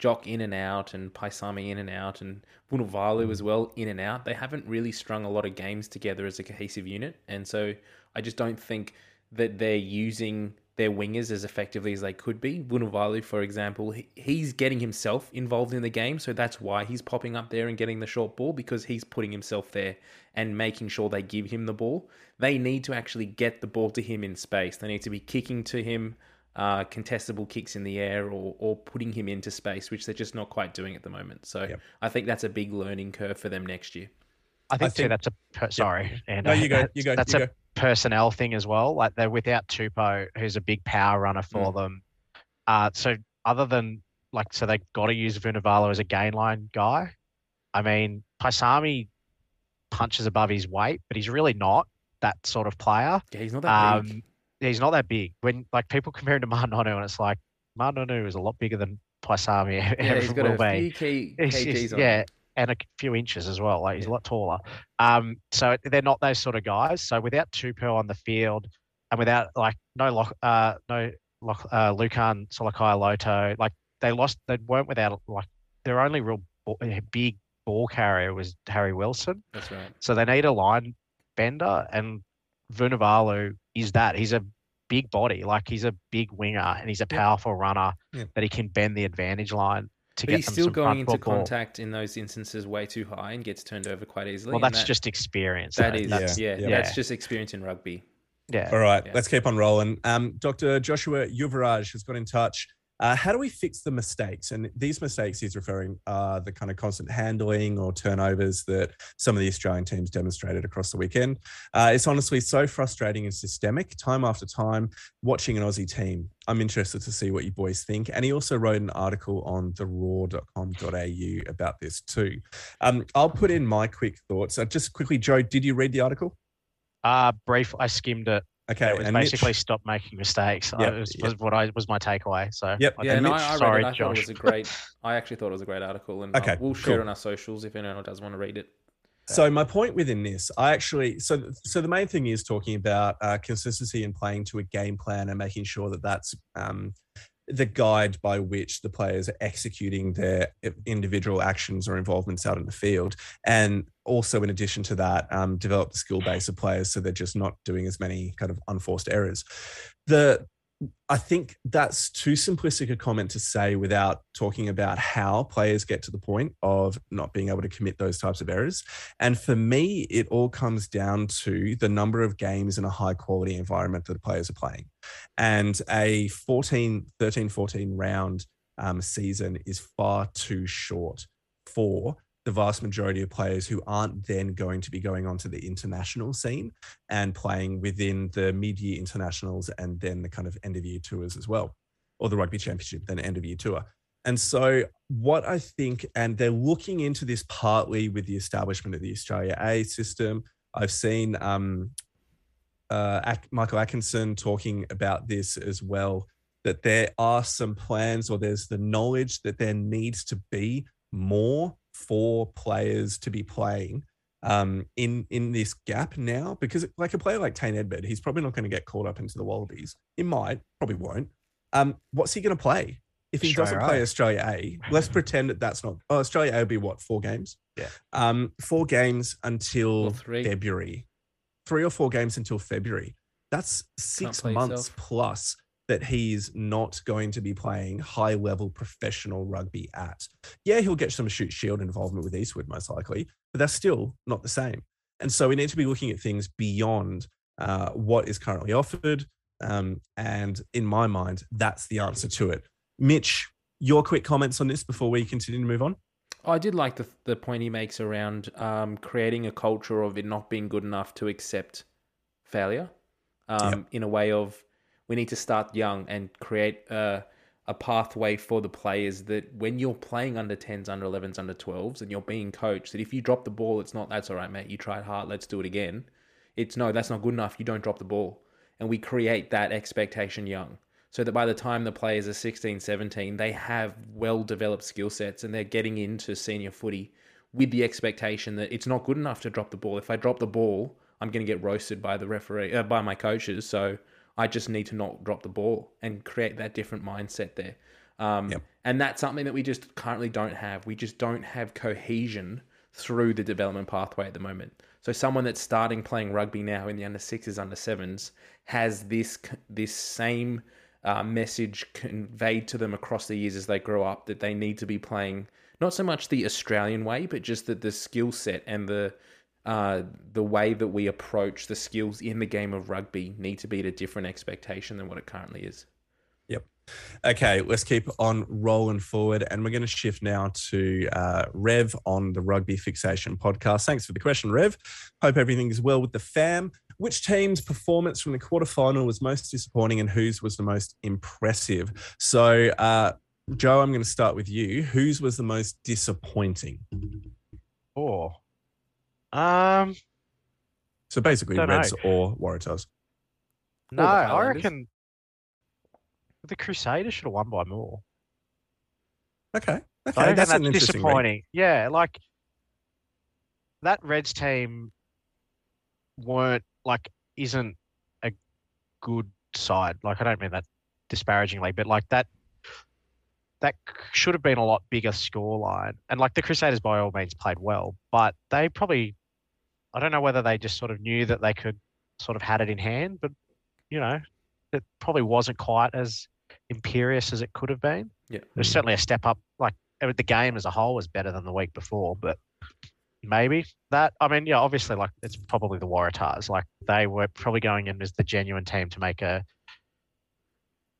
Jock in and out and Paisami in and out and Vunivalu as well in and out. They haven't really strung a lot of games together as a cohesive unit, and so I just don't think that they're using their wingers as effectively as they could be. Vunivalu, for example, he, he's getting himself involved in the game, so that's why he's popping up there and getting the short ball because he's putting himself there and making sure they give him the ball. They need to actually get the ball to him in space. They need to be kicking to him, uh, contestable kicks in the air, or or putting him into space, which they're just not quite doing at the moment. So Yep. I think that's a big learning curve for them next year. I think, think- too that's a per- sorry, and No, you go. You go. That's you a go. personnel thing as well. Like they're without Tupou, who's a big power runner Mm. for them. Uh, so other than like, so they got to use Vunivalu as a gain line guy. I mean, Paisami punches above his weight, but he's really not that sort of player. Yeah, he's not that big. Um, he's not that big. When like people compare him to Ma'a Nonu, and it's like Ma'a Nonu is a lot bigger than Paisami Yeah, he's got a be. few key It's kgs just- on. yeah, him. And a few inches as well. Like he's a lot taller. Um, so they're not those sort of guys. So without Tupou on the field, and without like no lock, uh, no lock, uh, Lukhan Salakaia-Loto, like they lost. They weren't without like their only real ball, big ball carrier was Harry Wilson. that's right. So they need a line bender, and Vunivalu is that. He's a big body, like he's a big winger, and he's a powerful runner Yeah. that he can bend the advantage line to But get he's still some going into foot ball. contact in those instances way too high and gets turned over quite easily. Well, that's that- just experience. that though. is That's, yeah, yeah. that's just experience in rugby. yeah. All right, Yeah. let's keep on rolling. Um, Dr. Joshua Yuvaraj has got in touch. Uh, how do we fix the mistakes? And these mistakes he's referring are the kind of constant handling or turnovers that some of the Australian teams demonstrated across the weekend. Uh, it's honestly so frustrating and systemic, time after time, watching an Aussie team. I'm interested to see what you boys think. And he also wrote an article on theroar.com.au about this too. Um, I'll put in my quick thoughts. Uh, just quickly, Joe, did you read the article? Uh, brief. I skimmed it. Okay, it was and Mitch? basically stop making mistakes. Yep, I, was, yep. was what I was my takeaway. So Yep. I Yeah, think- no, Mitch, I, I read sorry, it. I thought it was a great. I actually thought it was a great article, and uh, we'll share it cool. on our socials if anyone does want to read it. So my point within this, I actually so so the main thing is talking about uh, consistency and playing to a game plan and making sure that that's um, the guide by which the players are executing their individual actions or involvements out in the field, and also in addition to that, um, develop the skill base of players so they're just not doing as many kind of unforced errors. The I think that's too simplistic a comment to say without talking about how players get to the point of not being able to commit those types of errors. And for me, it all comes down to the number of games in a high quality environment that the players are playing. And a 14, 13, 14 round um, season is far too short for the vast majority of players who aren't then going to be going onto the international scene and playing within the mid-year internationals and then the kind of end of year tours as well, or the rugby championship, then end of year tour. And so, what I think, and they're looking into this partly with the establishment of the Australia A system. I've seen um, uh, Michael Atkinson talking about this as well. That there are some plans, or there's the knowledge that there needs to be more for players to be playing um, in in this gap now because like a player like Tane Edmed, he's probably not going to get caught up into the Wallabies. He might, probably won't. Um, what's he going to play if he doesn't play A. Australia A? Let's pretend that that's not. Oh, Australia A will be what four games? Yeah. um, four games until three. February, three or four games until February. That's six months yourself. plus that he's not going to be playing high level professional rugby at. Yeah, he'll get some Shute Shield involvement with Eastwood most likely, but that's still not the same. And so we need to be looking at things beyond uh, what is currently offered. Um, and in my mind, that's the answer to it. Mitch, your quick comments on this before we continue to move on? I did like the the point he makes around um, creating a culture of it not being good enough to accept failure. Um, Yep. In a way of we need to start young and create a, a pathway for the players that when you're playing under 10s, under 11s, under 12s, and you're being coached, that if you drop the ball, it's not that's all right, mate. You tried hard. Let's do it again. It's no, that's not good enough. You don't drop the ball. And we create that expectation young so that by the time the players are 16, 17, they have well developed skill sets and they're getting into senior footy with the expectation that it's not good enough to drop the ball. If I drop the ball, I'm going to get roasted by the referee, uh, by my coaches. So I just need to not drop the ball and create that different mindset there. Um, Yep. And that's something that we just currently don't have. We just don't have cohesion through the development pathway at the moment. So someone that's starting playing rugby now in the under sixes, under sevens, has this this same uh, message conveyed to them across the years as they grow up that they need to be playing not so much the Australian way, but just that the skill set and the uh, the way that we approach the skills in the game of rugby need to be at a different expectation than what it currently is. Yep. Okay, let's keep on rolling forward. And we're going to shift now to uh, Rev on the Rugby Fixation podcast. Thanks for the question, Rev. Hope everything is well with the fam. Which team's performance from the quarterfinal was most disappointing and whose was the most impressive? So, uh, Joe, I'm going to start with you. Whose was the most disappointing? Oh. Um, So basically, Don't know. Reds or Waratahs. no, the I Highlanders. reckon the Crusaders should have won by more. Okay. I Okay. reckon That's that's an interesting read. disappointing. Yeah, like that Reds team weren't like isn't a good side. Like I don't mean that disparagingly, but like that that should have been a lot bigger scoreline. And like the Crusaders by all means played well, but they probably I don't know whether they just sort of knew that they could sort of had it in hand, but you know, it probably wasn't quite as imperious as it could have been. Yeah. There's certainly a step up. Like the game as a whole was better than the week before, but maybe that. I mean, yeah, obviously, like it's probably the Waratahs. Like they were probably going in as the genuine team to make a,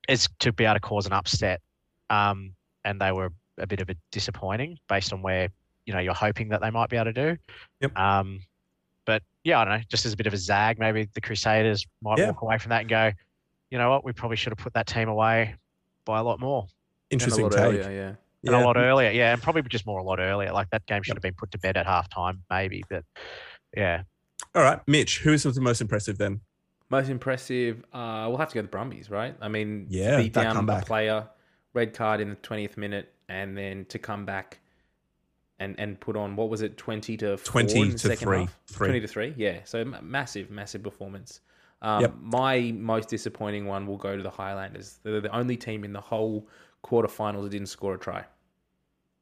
is to be able to cause an upset, um, and they were a bit of a disappointing based on where you know you're hoping that they might be able to do. Yep. Um, but yeah, I don't know. Just as a bit of a zag, maybe the Crusaders might Yeah. walk away from that and go, you know what, we probably should have put that team away by a lot more Interesting and a lot take. earlier, yeah. and a lot earlier. Yeah, and probably just more a lot earlier. Like that game should have been put to bed at halftime, maybe. But yeah, All right, Mitch. Who was the most impressive then? Most impressive. Uh, we'll have to go the Brumbies, right? I mean, to Yeah, beat down the player, red card in the twentieth minute, and then to come back and and put on what was it, twenty to 20 in the to second three. half? Three. To three, yeah. So massive, massive performance. Um, Yep. My most disappointing one will go to the Highlanders. They're the only team in the whole quarterfinals that didn't score a try.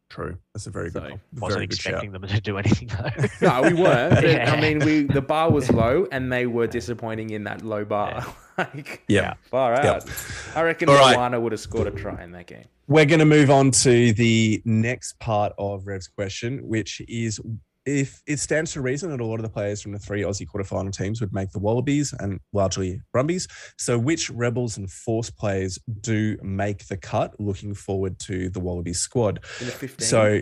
True. That's a very good. So, call. wasn't Very good shout. expecting them to do anything though. No, we weren't. but, Yeah. I mean, we the bar was low, and they were disappointing in that low bar. like, Yeah. far out. Yep. I reckon All right. Moana would have scored a try in that game. We're going to move on to the next part of Rev's question, which is if it stands to reason that a lot of the players from the three Aussie quarterfinal teams would make the Wallabies and largely Brumbies. So, which Rebels and Force players do make the cut? Looking forward to the Wallabies squad. In the So,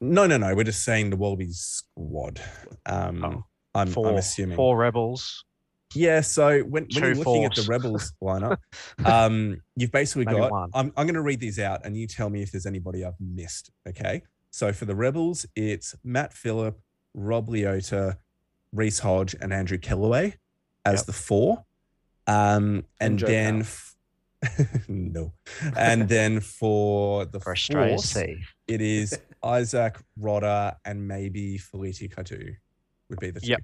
no, no, no. We're just saying the Wallabies squad. Um, Oh, I'm, four, I'm assuming. four rebels. Yeah, so when, when you're looking at the. Rebels lineup, um, you've basically Maybe got. one. I'm, I'm going to read these out, and you tell me if there's anybody I've missed. Okay, so for the Rebels, it's Matt Phillip, Rob Leota, Reece Hodge, and Andrew Kellaway as Yep. the four, um, and, And then f- no, and then for the For Australia Force, it is Izack Rodda and maybe Feleti Kaitu'u would be the two. Yep.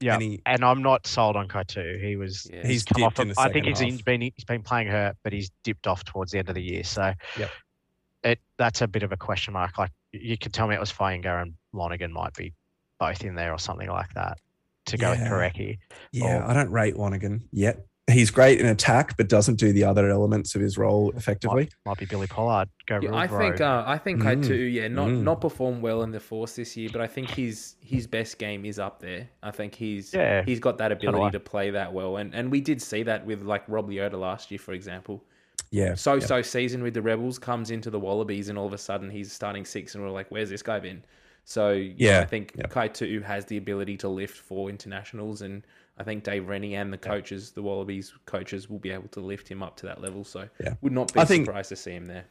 Yeah. Any, And I'm not sold on Kaitu'u. He was yeah. he's, he's come off. Of, I think he's half. been he's been playing hurt, but he's dipped off towards the end of the year. So Yep. It that's a bit of a question mark. Like you could tell me it was Fainga'a and Lonergan might be both in there or something like that to go Yeah. with Porecki. Yeah, Or- I don't rate Lonergan yet. he's great in attack, but doesn't do the other elements of his role effectively. Might, might be Billy Pollard. Go Yeah, real I think uh, I think Mm. Kaitu'u, yeah, not Mm. not performed well in the force this year, but I think his his best game is up there. I think he's Yeah, he's got that ability to play that well, and and we did see that with like Rob Leota last year, for example. Yeah. So yeah. so season with the Rebels comes into the Wallabies, and all of a sudden he's starting six, and we're like, where's this guy been? So you know, Yeah, I think yeah. Kaitu'u has the ability to lift for internationals, and I think Dave Rennie and the coaches, the Wallabies coaches, will be able to lift him up to that level. So Yeah. would not be I think- surprised to see him there.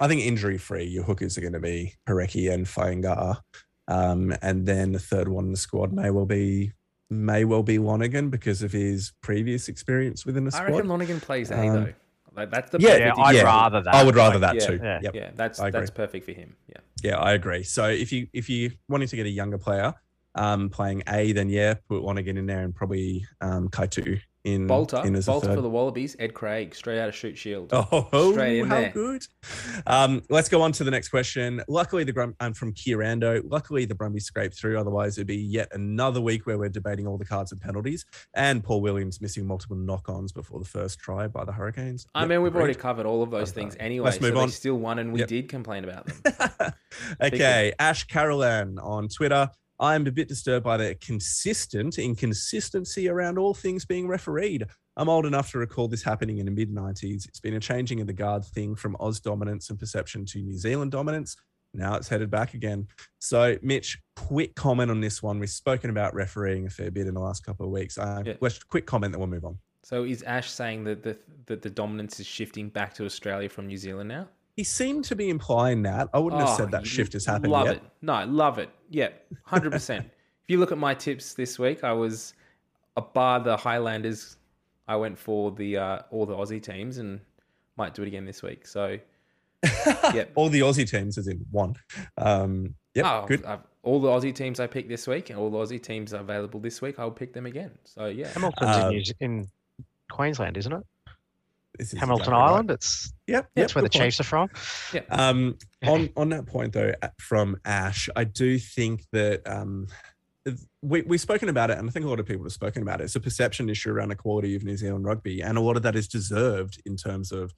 I think injury free, your hookers are going to be Porecki and Fainga'a. Um, and then the third one in the squad may well be may well be Lonergan because of his previous experience within the squad. I reckon Lonergan plays A Um, though. Like, that's the yeah, yeah. I'd yeah, rather that. I would rather Like, that yeah, too. yeah. Yep. Yeah, that's that's perfect for him. Yeah. Yeah, I agree. So if you if you wanting to get a younger player um, playing A, then yeah, put Lonergan in there and probably um, Kaitu'u in Bolter, in Bolter third. for the Wallabies, Ed Craig, straight out of Shute Shield. Oh, Straight in how there. good. Um, let's go on to the next question. Luckily, the Grum, um, from Kiarando, luckily the Brumbies scraped through. Otherwise, it'd be yet another week where we're debating all the cards and penalties. And Paul Williams missing multiple knock-ons before the first try by the Hurricanes. I Yep, mean, we've agreed. already covered all of those Okay. things anyway. Let's move so on. Still won, and we Yep. did complain about them. okay, Ash Carolan on Twitter. I'm a bit disturbed by the consistent inconsistency around all things being refereed. I'm old enough to recall this happening in the mid 90s. It's been a changing of the guard thing from Oz dominance and perception to New Zealand dominance. Now it's headed back again. So, Mitch, quick comment on this one. We've spoken about refereeing a fair bit in the last couple of weeks. Uh, Yeah. Quick comment, then we'll move on. So is Ash saying that the that the dominance is shifting back to Australia from New Zealand now? He seemed to be implying that. I wouldn't have Oh, said that shift has happened Love yet. it. No, love it. Yeah, hundred percent. If you look at my tips this week, I was a bar the Highlanders. I went for the uh, all the Aussie teams and might do it again this week. So Yep. All the Aussie teams, as in one. Um, yep, oh, good. I've, all the Aussie teams I picked this week and all the Aussie teams are available this week, I'll pick them again. So yeah, Hamilton's in, in Queensland, isn't it? This is Hamilton exactly right. Island. It's Yep, that's yep, where the point. Chiefs are from. Um, on on that point though, from Ash, I do think that um, we we've spoken about it, and I think a lot of people have spoken about it. It's a perception issue around the quality of New Zealand rugby, and a lot of that is deserved in terms of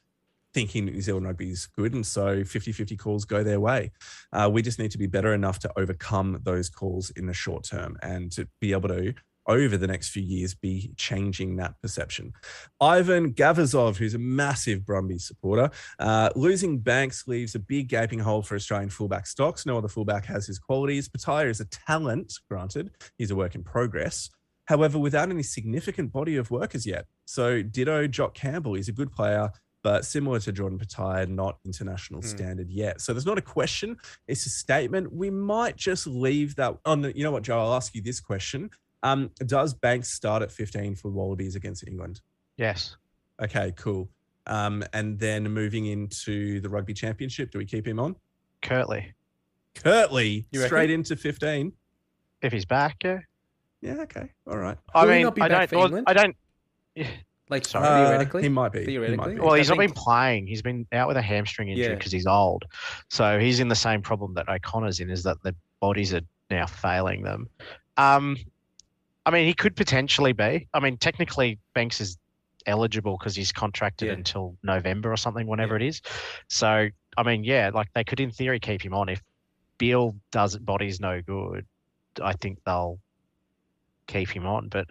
thinking that New Zealand rugby is good, and so 50-50 calls go their way. Uh, we just need to be better enough to overcome those calls in the short term, and to be able to over the next few years be changing that perception. Ivan Gavazov, who's a massive Brumbies supporter, uh, losing Banks leaves a big gaping hole for Australian fullback stocks. No other fullback has his qualities. Petaia is a talent, granted, he's a work in progress. However, without any significant body of work as yet. So, ditto Jock Campbell, he's a good player, but similar to Jordan Petaia, not international Hmm. standard yet. So, there's not a question, it's a statement. We might just leave that on. The, you know what, Joe? I'll ask you this question. Um, does Banks start at 15 for Wallabies against England? Yes. Okay, cool. Um, and then moving into the rugby championship, do we keep him on? Kurtley. Kurtley, You reckon? straight into 15. If he's back, yeah. Yeah, okay. All right. I Will mean, not be I back don't. for well, England? I don't. like Sorry. Uh, theoretically, he might be. He might Theoretically? be. Well, he's not think- been playing. He's been out with a hamstring injury Yeah. because he's old. So he's in the same problem that O'Connor's in, is that the bodies are now failing them. Um, I mean, he could potentially be. I mean, technically, Banks is eligible because he's contracted Yeah. until November or something, whenever it is. So, I mean, yeah, like they could, in theory, keep him on. If Beale does body's no good, I think they'll keep him on. But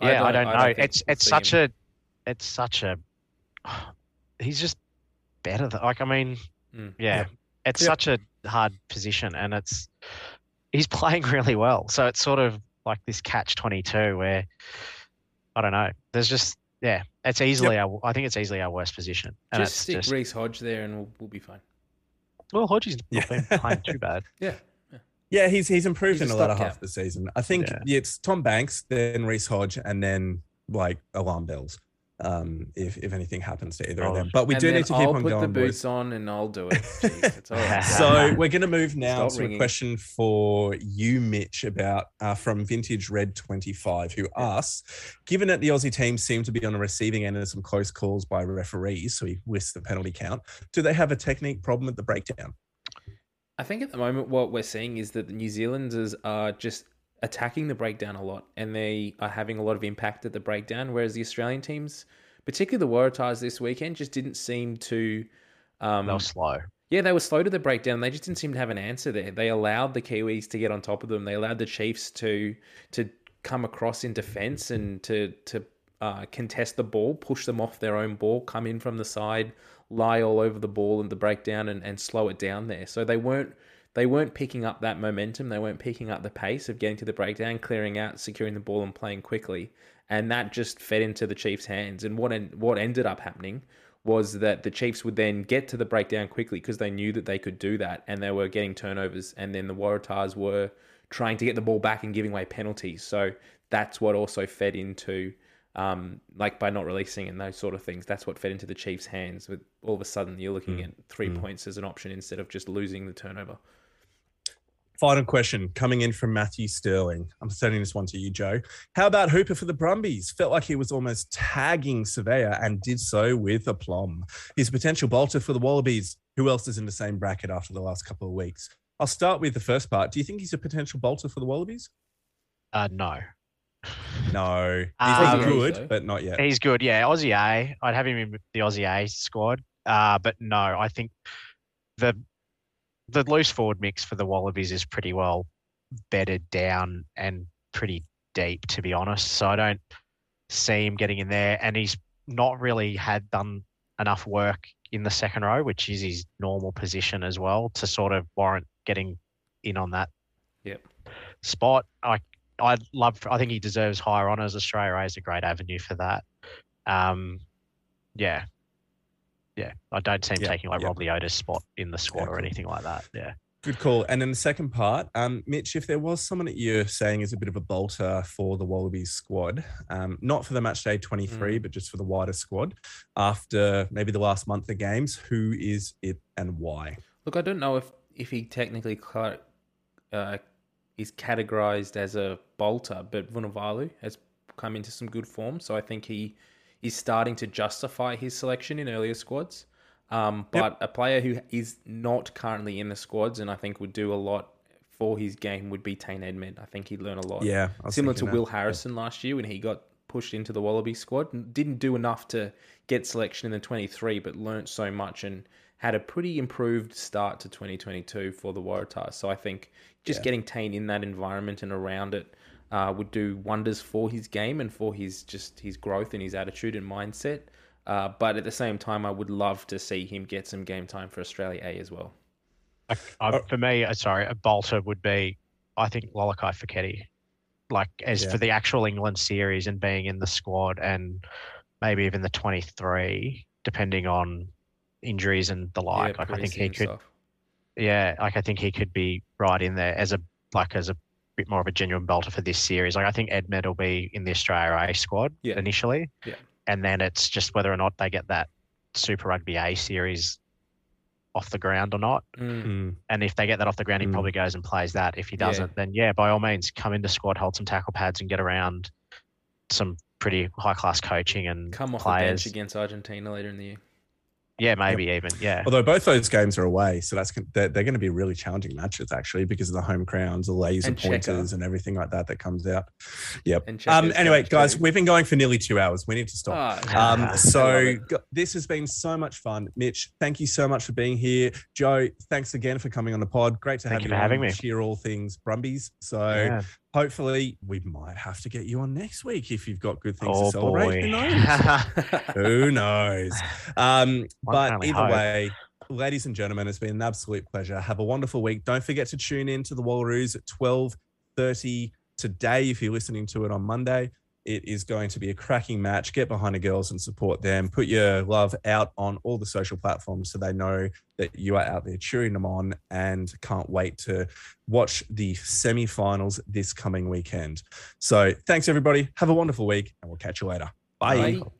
yeah, I don't, know. think it's we'll it's see such him. a it's such a he's just better than like I mean Mm. yeah, it's Yep. such a hard position and it's he's playing really well. So it's sort of like this catch twenty two where I don't know. There's just yeah, it's easily our I think it's easily our worst position. And just stick just Reece Hodge there, and we'll, we'll be fine. well Hodgie's not Yeah. been playing too bad. Yeah, Yeah, he's he's improved He's in a the latter half of the season. I think Yeah. it's Tom Banks, then Reece Hodge, and then like alarm bells. Um, if if anything happens to either of Oh. them, but we do need to keep I'll on put going. the boys. boots on, and I'll do it. Jeez, it's all right. So we're going to move now Stop to ringing. a question for you, Mitch, about uh, from Vintage Red Twenty Five, who asks, given that the Aussie team seem to be on the receiving end of some close calls by referees, so he lists the penalty count. Do they have a technique problem at the breakdown? I think at the moment what we're seeing is that the New Zealanders are just attacking the breakdown a lot, and they are having a lot of impact at the breakdown. Whereas the Australian teams, particularly the Waratahs this weekend, just didn't seem to. Um, They were slow. yeah, they were slow to the breakdown. They just didn't seem to have an answer there. They allowed the Kiwis to get on top of them. They allowed the Chiefs to to come across in defence and to to uh, contest the ball, push them off their own ball, come in from the side, lie all over the ball in the breakdown, and, and slow it down there. So they weren't they weren't picking up that momentum. They weren't picking up the pace of getting to the breakdown, clearing out, securing the ball, and playing quickly. And that just fed into the Chiefs' hands. And what en- what ended up happening was that the Chiefs would then get to the breakdown quickly because they knew that they could do that, and they were getting turnovers. And then the Waratahs were trying to get the ball back and giving away penalties. So that's what also fed into. Um, like by not releasing and those sort of things, that's what fed into the Chiefs' hands. With all of a sudden, you're looking at three points as an option instead of just losing the turnover. Final question coming in from Matthew Sterling. I'm sending this one to you, Joe. How about Hooper for the Brumbies? Felt like he was almost tagging Savea and did so with aplomb. He's a potential bolter for the Wallabies. Who else is in the same bracket after the last couple of weeks? I'll start with the first part. Do you think he's a potential bolter for the Wallabies? Uh, no. No. He's Um, good, so. but not yet. He's good. Yeah, Aussie A. I'd have him in the Aussie A squad. Uh, but no, I think the the loose forward mix for the Wallabies is pretty well bedded down and pretty deep, to be honest. So I don't see him getting in there, and he's not really had done enough work in the second row, which is his normal position as well, to sort of warrant getting in on that Yep. spot. I I love. I think he deserves higher honours. Australia A is a great avenue for that. Um, yeah, yeah. I don't see him Yeah, taking like yeah. Rob Leota's spot in the squad Yeah, or anything like that. Yeah. Good call. And then the second part, um, Mitch, if there was someone that you're saying is a bit of a bolter for the Wallabies squad, um, not for the match day 23, but just for the wider squad, after maybe the last month of games, who is it and why? Look, I don't know if if he technically uh, is categorized as a bolter, but Vunivalu has come into some good form, so I think he is starting to justify his selection in earlier squads. Um, but a player who is not currently in the squads and I think would do a lot for his game would be Tane Edmed. I think he'd learn a lot. Yeah. Similar to that. Will Harrison last year when he got pushed into the Wallaby squad. and Didn't do enough to get selection in the 23, but learnt so much and had a pretty improved start to 2022 for the Waratahs. So I think just getting Tane in that environment and around it uh, would do wonders for his game and for his just his growth and his attitude and mindset. Uh, but at the same time, I would love to see him get some game time for Australia A as well. I, I, for me, uh, sorry, a bolter would be, I think Lalakai Foketi, like as Yeah. for the actual England series and being in the squad and maybe even the 23, depending on injuries and the like. like I think he could, stuff. yeah, like I think he could be right in there as a like as a bit more of a genuine bolter for this series. Like I think Edmed will be in the Australia A squad Yeah. initially, Yeah. and then it's just whether or not they get that Super Rugby A series off the ground or not. Mm. Mm, And if they get that off the ground, he Mm. probably goes and plays that. If he doesn't, then yeah, by all means, come into squad, hold some tackle pads, and get around some pretty high class coaching and Come off players. the bench against Argentina later in the year. Yeah, maybe even yeah. Although both those games are away, so that's they're, they're going to be really challenging matches actually because of the home crowns, the laser And Checker. pointers, and everything like that that comes out. Yep. And Um, anyway, guys, too. we've been going for nearly two hours. We need to stop. Ah, Um, so this has been so much fun. Mitch, thank you so much for being here. Joe, thanks again for coming on the pod. Great to Thank have you you for on having me. Cheer all things Brumbies. So Yeah. Hopefully we might have to get you on next week if you've got good things Oh to celebrate. Who knows? Who knows? Um, but either hope. way, ladies and gentlemen, it's been an absolute pleasure. Have a wonderful week. Don't forget to tune in to the Wallaroos at 12.30 today if you're listening to it on Monday. It is going to be a cracking match. Get behind the girls and support them. Put your love out on all the social platforms so they know that you are out there cheering them on and can't wait to watch the semi-finals this coming weekend. So thanks everybody. Have a wonderful week and we'll catch you later. Bye. Bye.